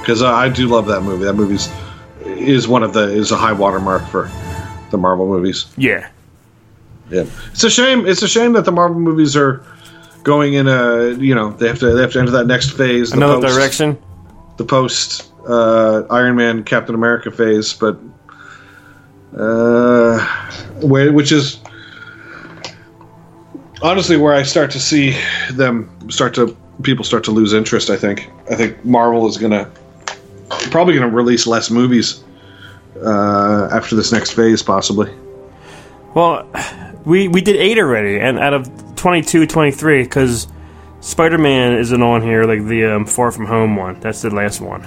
because uh, I do love that movie. That movie's is one of the is a high watermark for the Marvel movies. yeah. Yeah, it's a shame. It's a shame that the Marvel movies are going in a you know they have to they have to enter that next phase, the Another post- direction. The post uh, Iron Man Captain America phase, but uh, where, which is honestly where I start to see them start to people start to lose interest. I think I think Marvel is gonna probably gonna release less movies uh, after this next phase, possibly. Well, we we did eight already, and out of 22, 23, because Spider Man isn't on here, like the um, Far From Home one. That's the last one.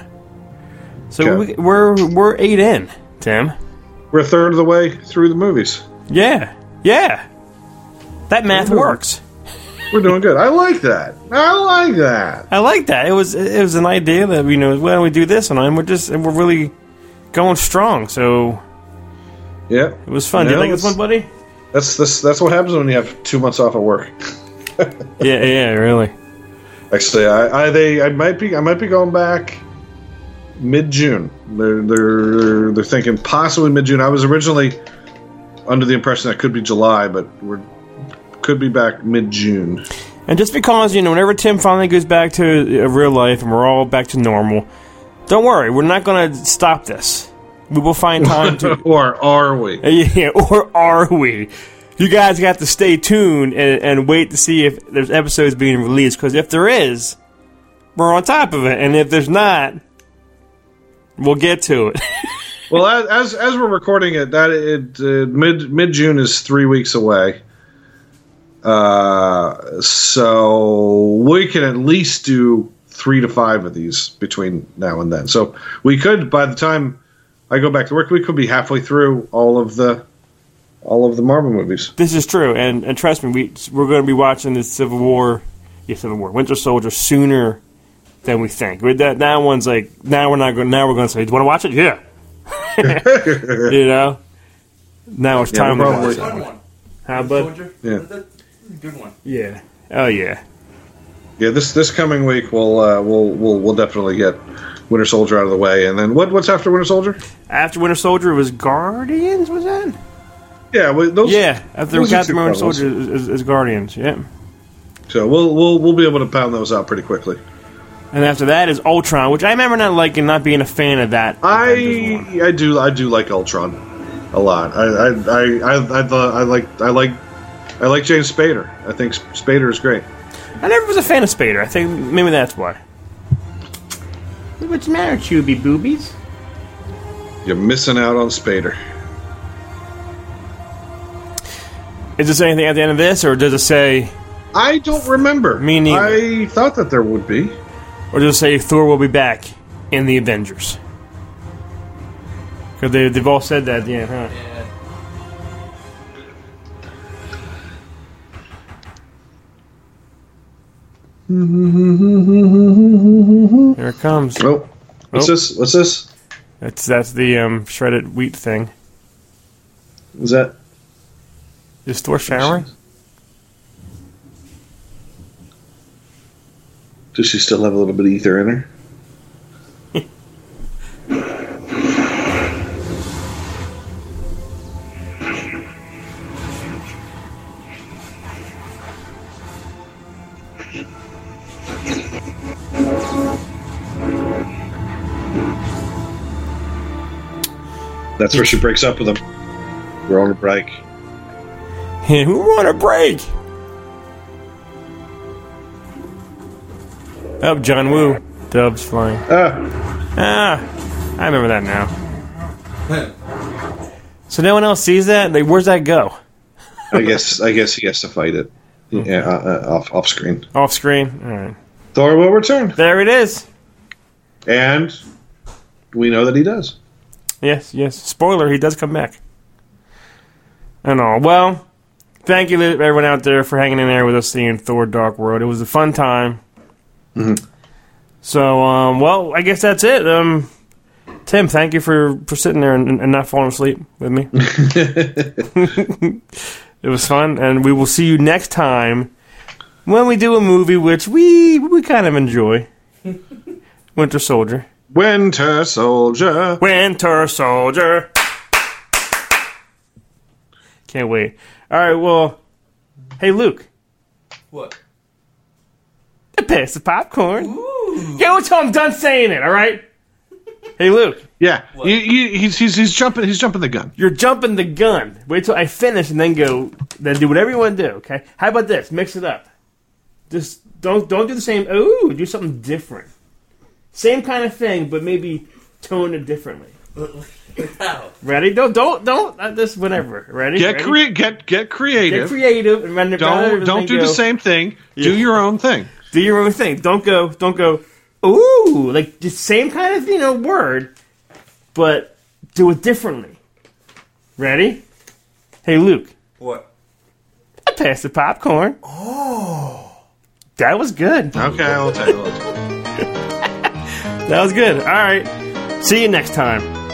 So Okay. we, we're we're eight in, Tim. We're a third of the way through the movies. Yeah, yeah. That math Ooh. works. We're doing good. I like that. I like that. I like that. It was it was an idea that you know, well, we do this, and I'm we're just and we're really going strong. So Yeah, it was fun. Did Yeah, you like this let's- one, buddy? that's that's that's what happens when you have two months off at work. yeah, yeah, really. Actually, I, I they I might be I might be going back mid June. They're they're they're thinking possibly mid June. I was originally under the impression that could be July, but we're could be back mid June. And just because, you know, whenever Tim finally goes back to uh, real life and we're all back to normal, don't worry, we're not going to stop this. We will find time to. or are we? Yeah, or are we? You guys got to stay tuned and, and wait to see if there's episodes being released. Because if there is, we're on top of it, and if there's not, we'll get to it. Well, as as, we're recording it, that it uh, mid mid June is three weeks away. Uh, so we can at least do three to five of these between now and then. So we could, by the time I go back to work, we could be halfway through all of the all of the Marvel movies. this is true, and, and trust me, we we're going to be watching the Civil War, yeah, Civil War, Winter Soldier sooner than we think. With that, that one's like now we're not going. Now we're going to say, "Do you want to watch it?" Yeah. you know. Now it's Yeah, time to probably. watch Fun it. one. How about? Yeah. Good one. Yeah. Oh yeah. Yeah, this this coming week we'll uh, we'll we'll we'll definitely get Winter Soldier out of the way, and then what what's after Winter Soldier? After Winter Soldier was Guardians. Was that? Yeah, well, those Yeah. After those are Captain two Winter Marvels. Soldier is, is, is Guardians. Yeah. So we'll we'll we'll be able to pound those out pretty quickly. And after that is Ultron, which I remember not liking, not being a fan of that. I I do I do like Ultron a lot. I I I I, I, thought- I like I like I like James Spader. I think Spader is great. I never was a fan of Spader. I think maybe that's why. What's the matter, Chubby Boobies? You're missing out on Spader. Is there anything at the end of this, or does it say, I don't remember. Me neither. I thought that there would be. or does it say Thor will be back in the Avengers? Because they, they've all said that at the end, huh? Here it comes. Oh, what's Oh. this? What's this? That's that's the um, shredded wheat thing. Is that? Is Thor showering? Does she still have a little bit of ether in her? That's where she breaks up with him. We're on a break. Yeah, who want a break? Oh, John Woo. Dubs flying. Ah, Ah, I remember that now. So no one else sees that? Like, where's that go? I guess I guess he has to fight it. Yeah, uh, uh, off off screen. Off screen? Alright. Thor will return, There it is. and we know that he does. Yes, yes. Spoiler, he does come back. And all. Well, thank you to everyone out there for hanging in there with us seeing Thor Dark World. It was a fun time. So, um, well, I guess that's it. Um, Tim, thank you for, for sitting there and, and not falling asleep with me. it was fun, and we will see you next time when we do a movie which we we kind of enjoy. Winter Soldier. Winter Soldier. Winter Soldier. Can't wait. All right, well, hey Luke, What? A pass the popcorn. Yo, until I'm done saying it. All right. Hey Luke, Yeah, you, you, he's, he's he's jumping he's jumping the gun. you're jumping the gun. Wait till I finish and then go. Then do whatever you want to do. Okay. How about this? Mix it up. Just don't don't do the same. Ooh, do something different. Same kind of thing, but maybe tone it differently. How? Ready? Don't don't don't. Uh, this whatever. Ready? Get Ready? crea- get get creative. Get creative and run it don't don't do the same thing. Do your own thing. Do your own thing. Don't go. Don't go. Ooh, like the same kind of you know word, but do it differently. Ready? Hey Luke, What? I passed the popcorn. Oh, that was good. Okay, I'll tell you. That was good. All right. See you next time.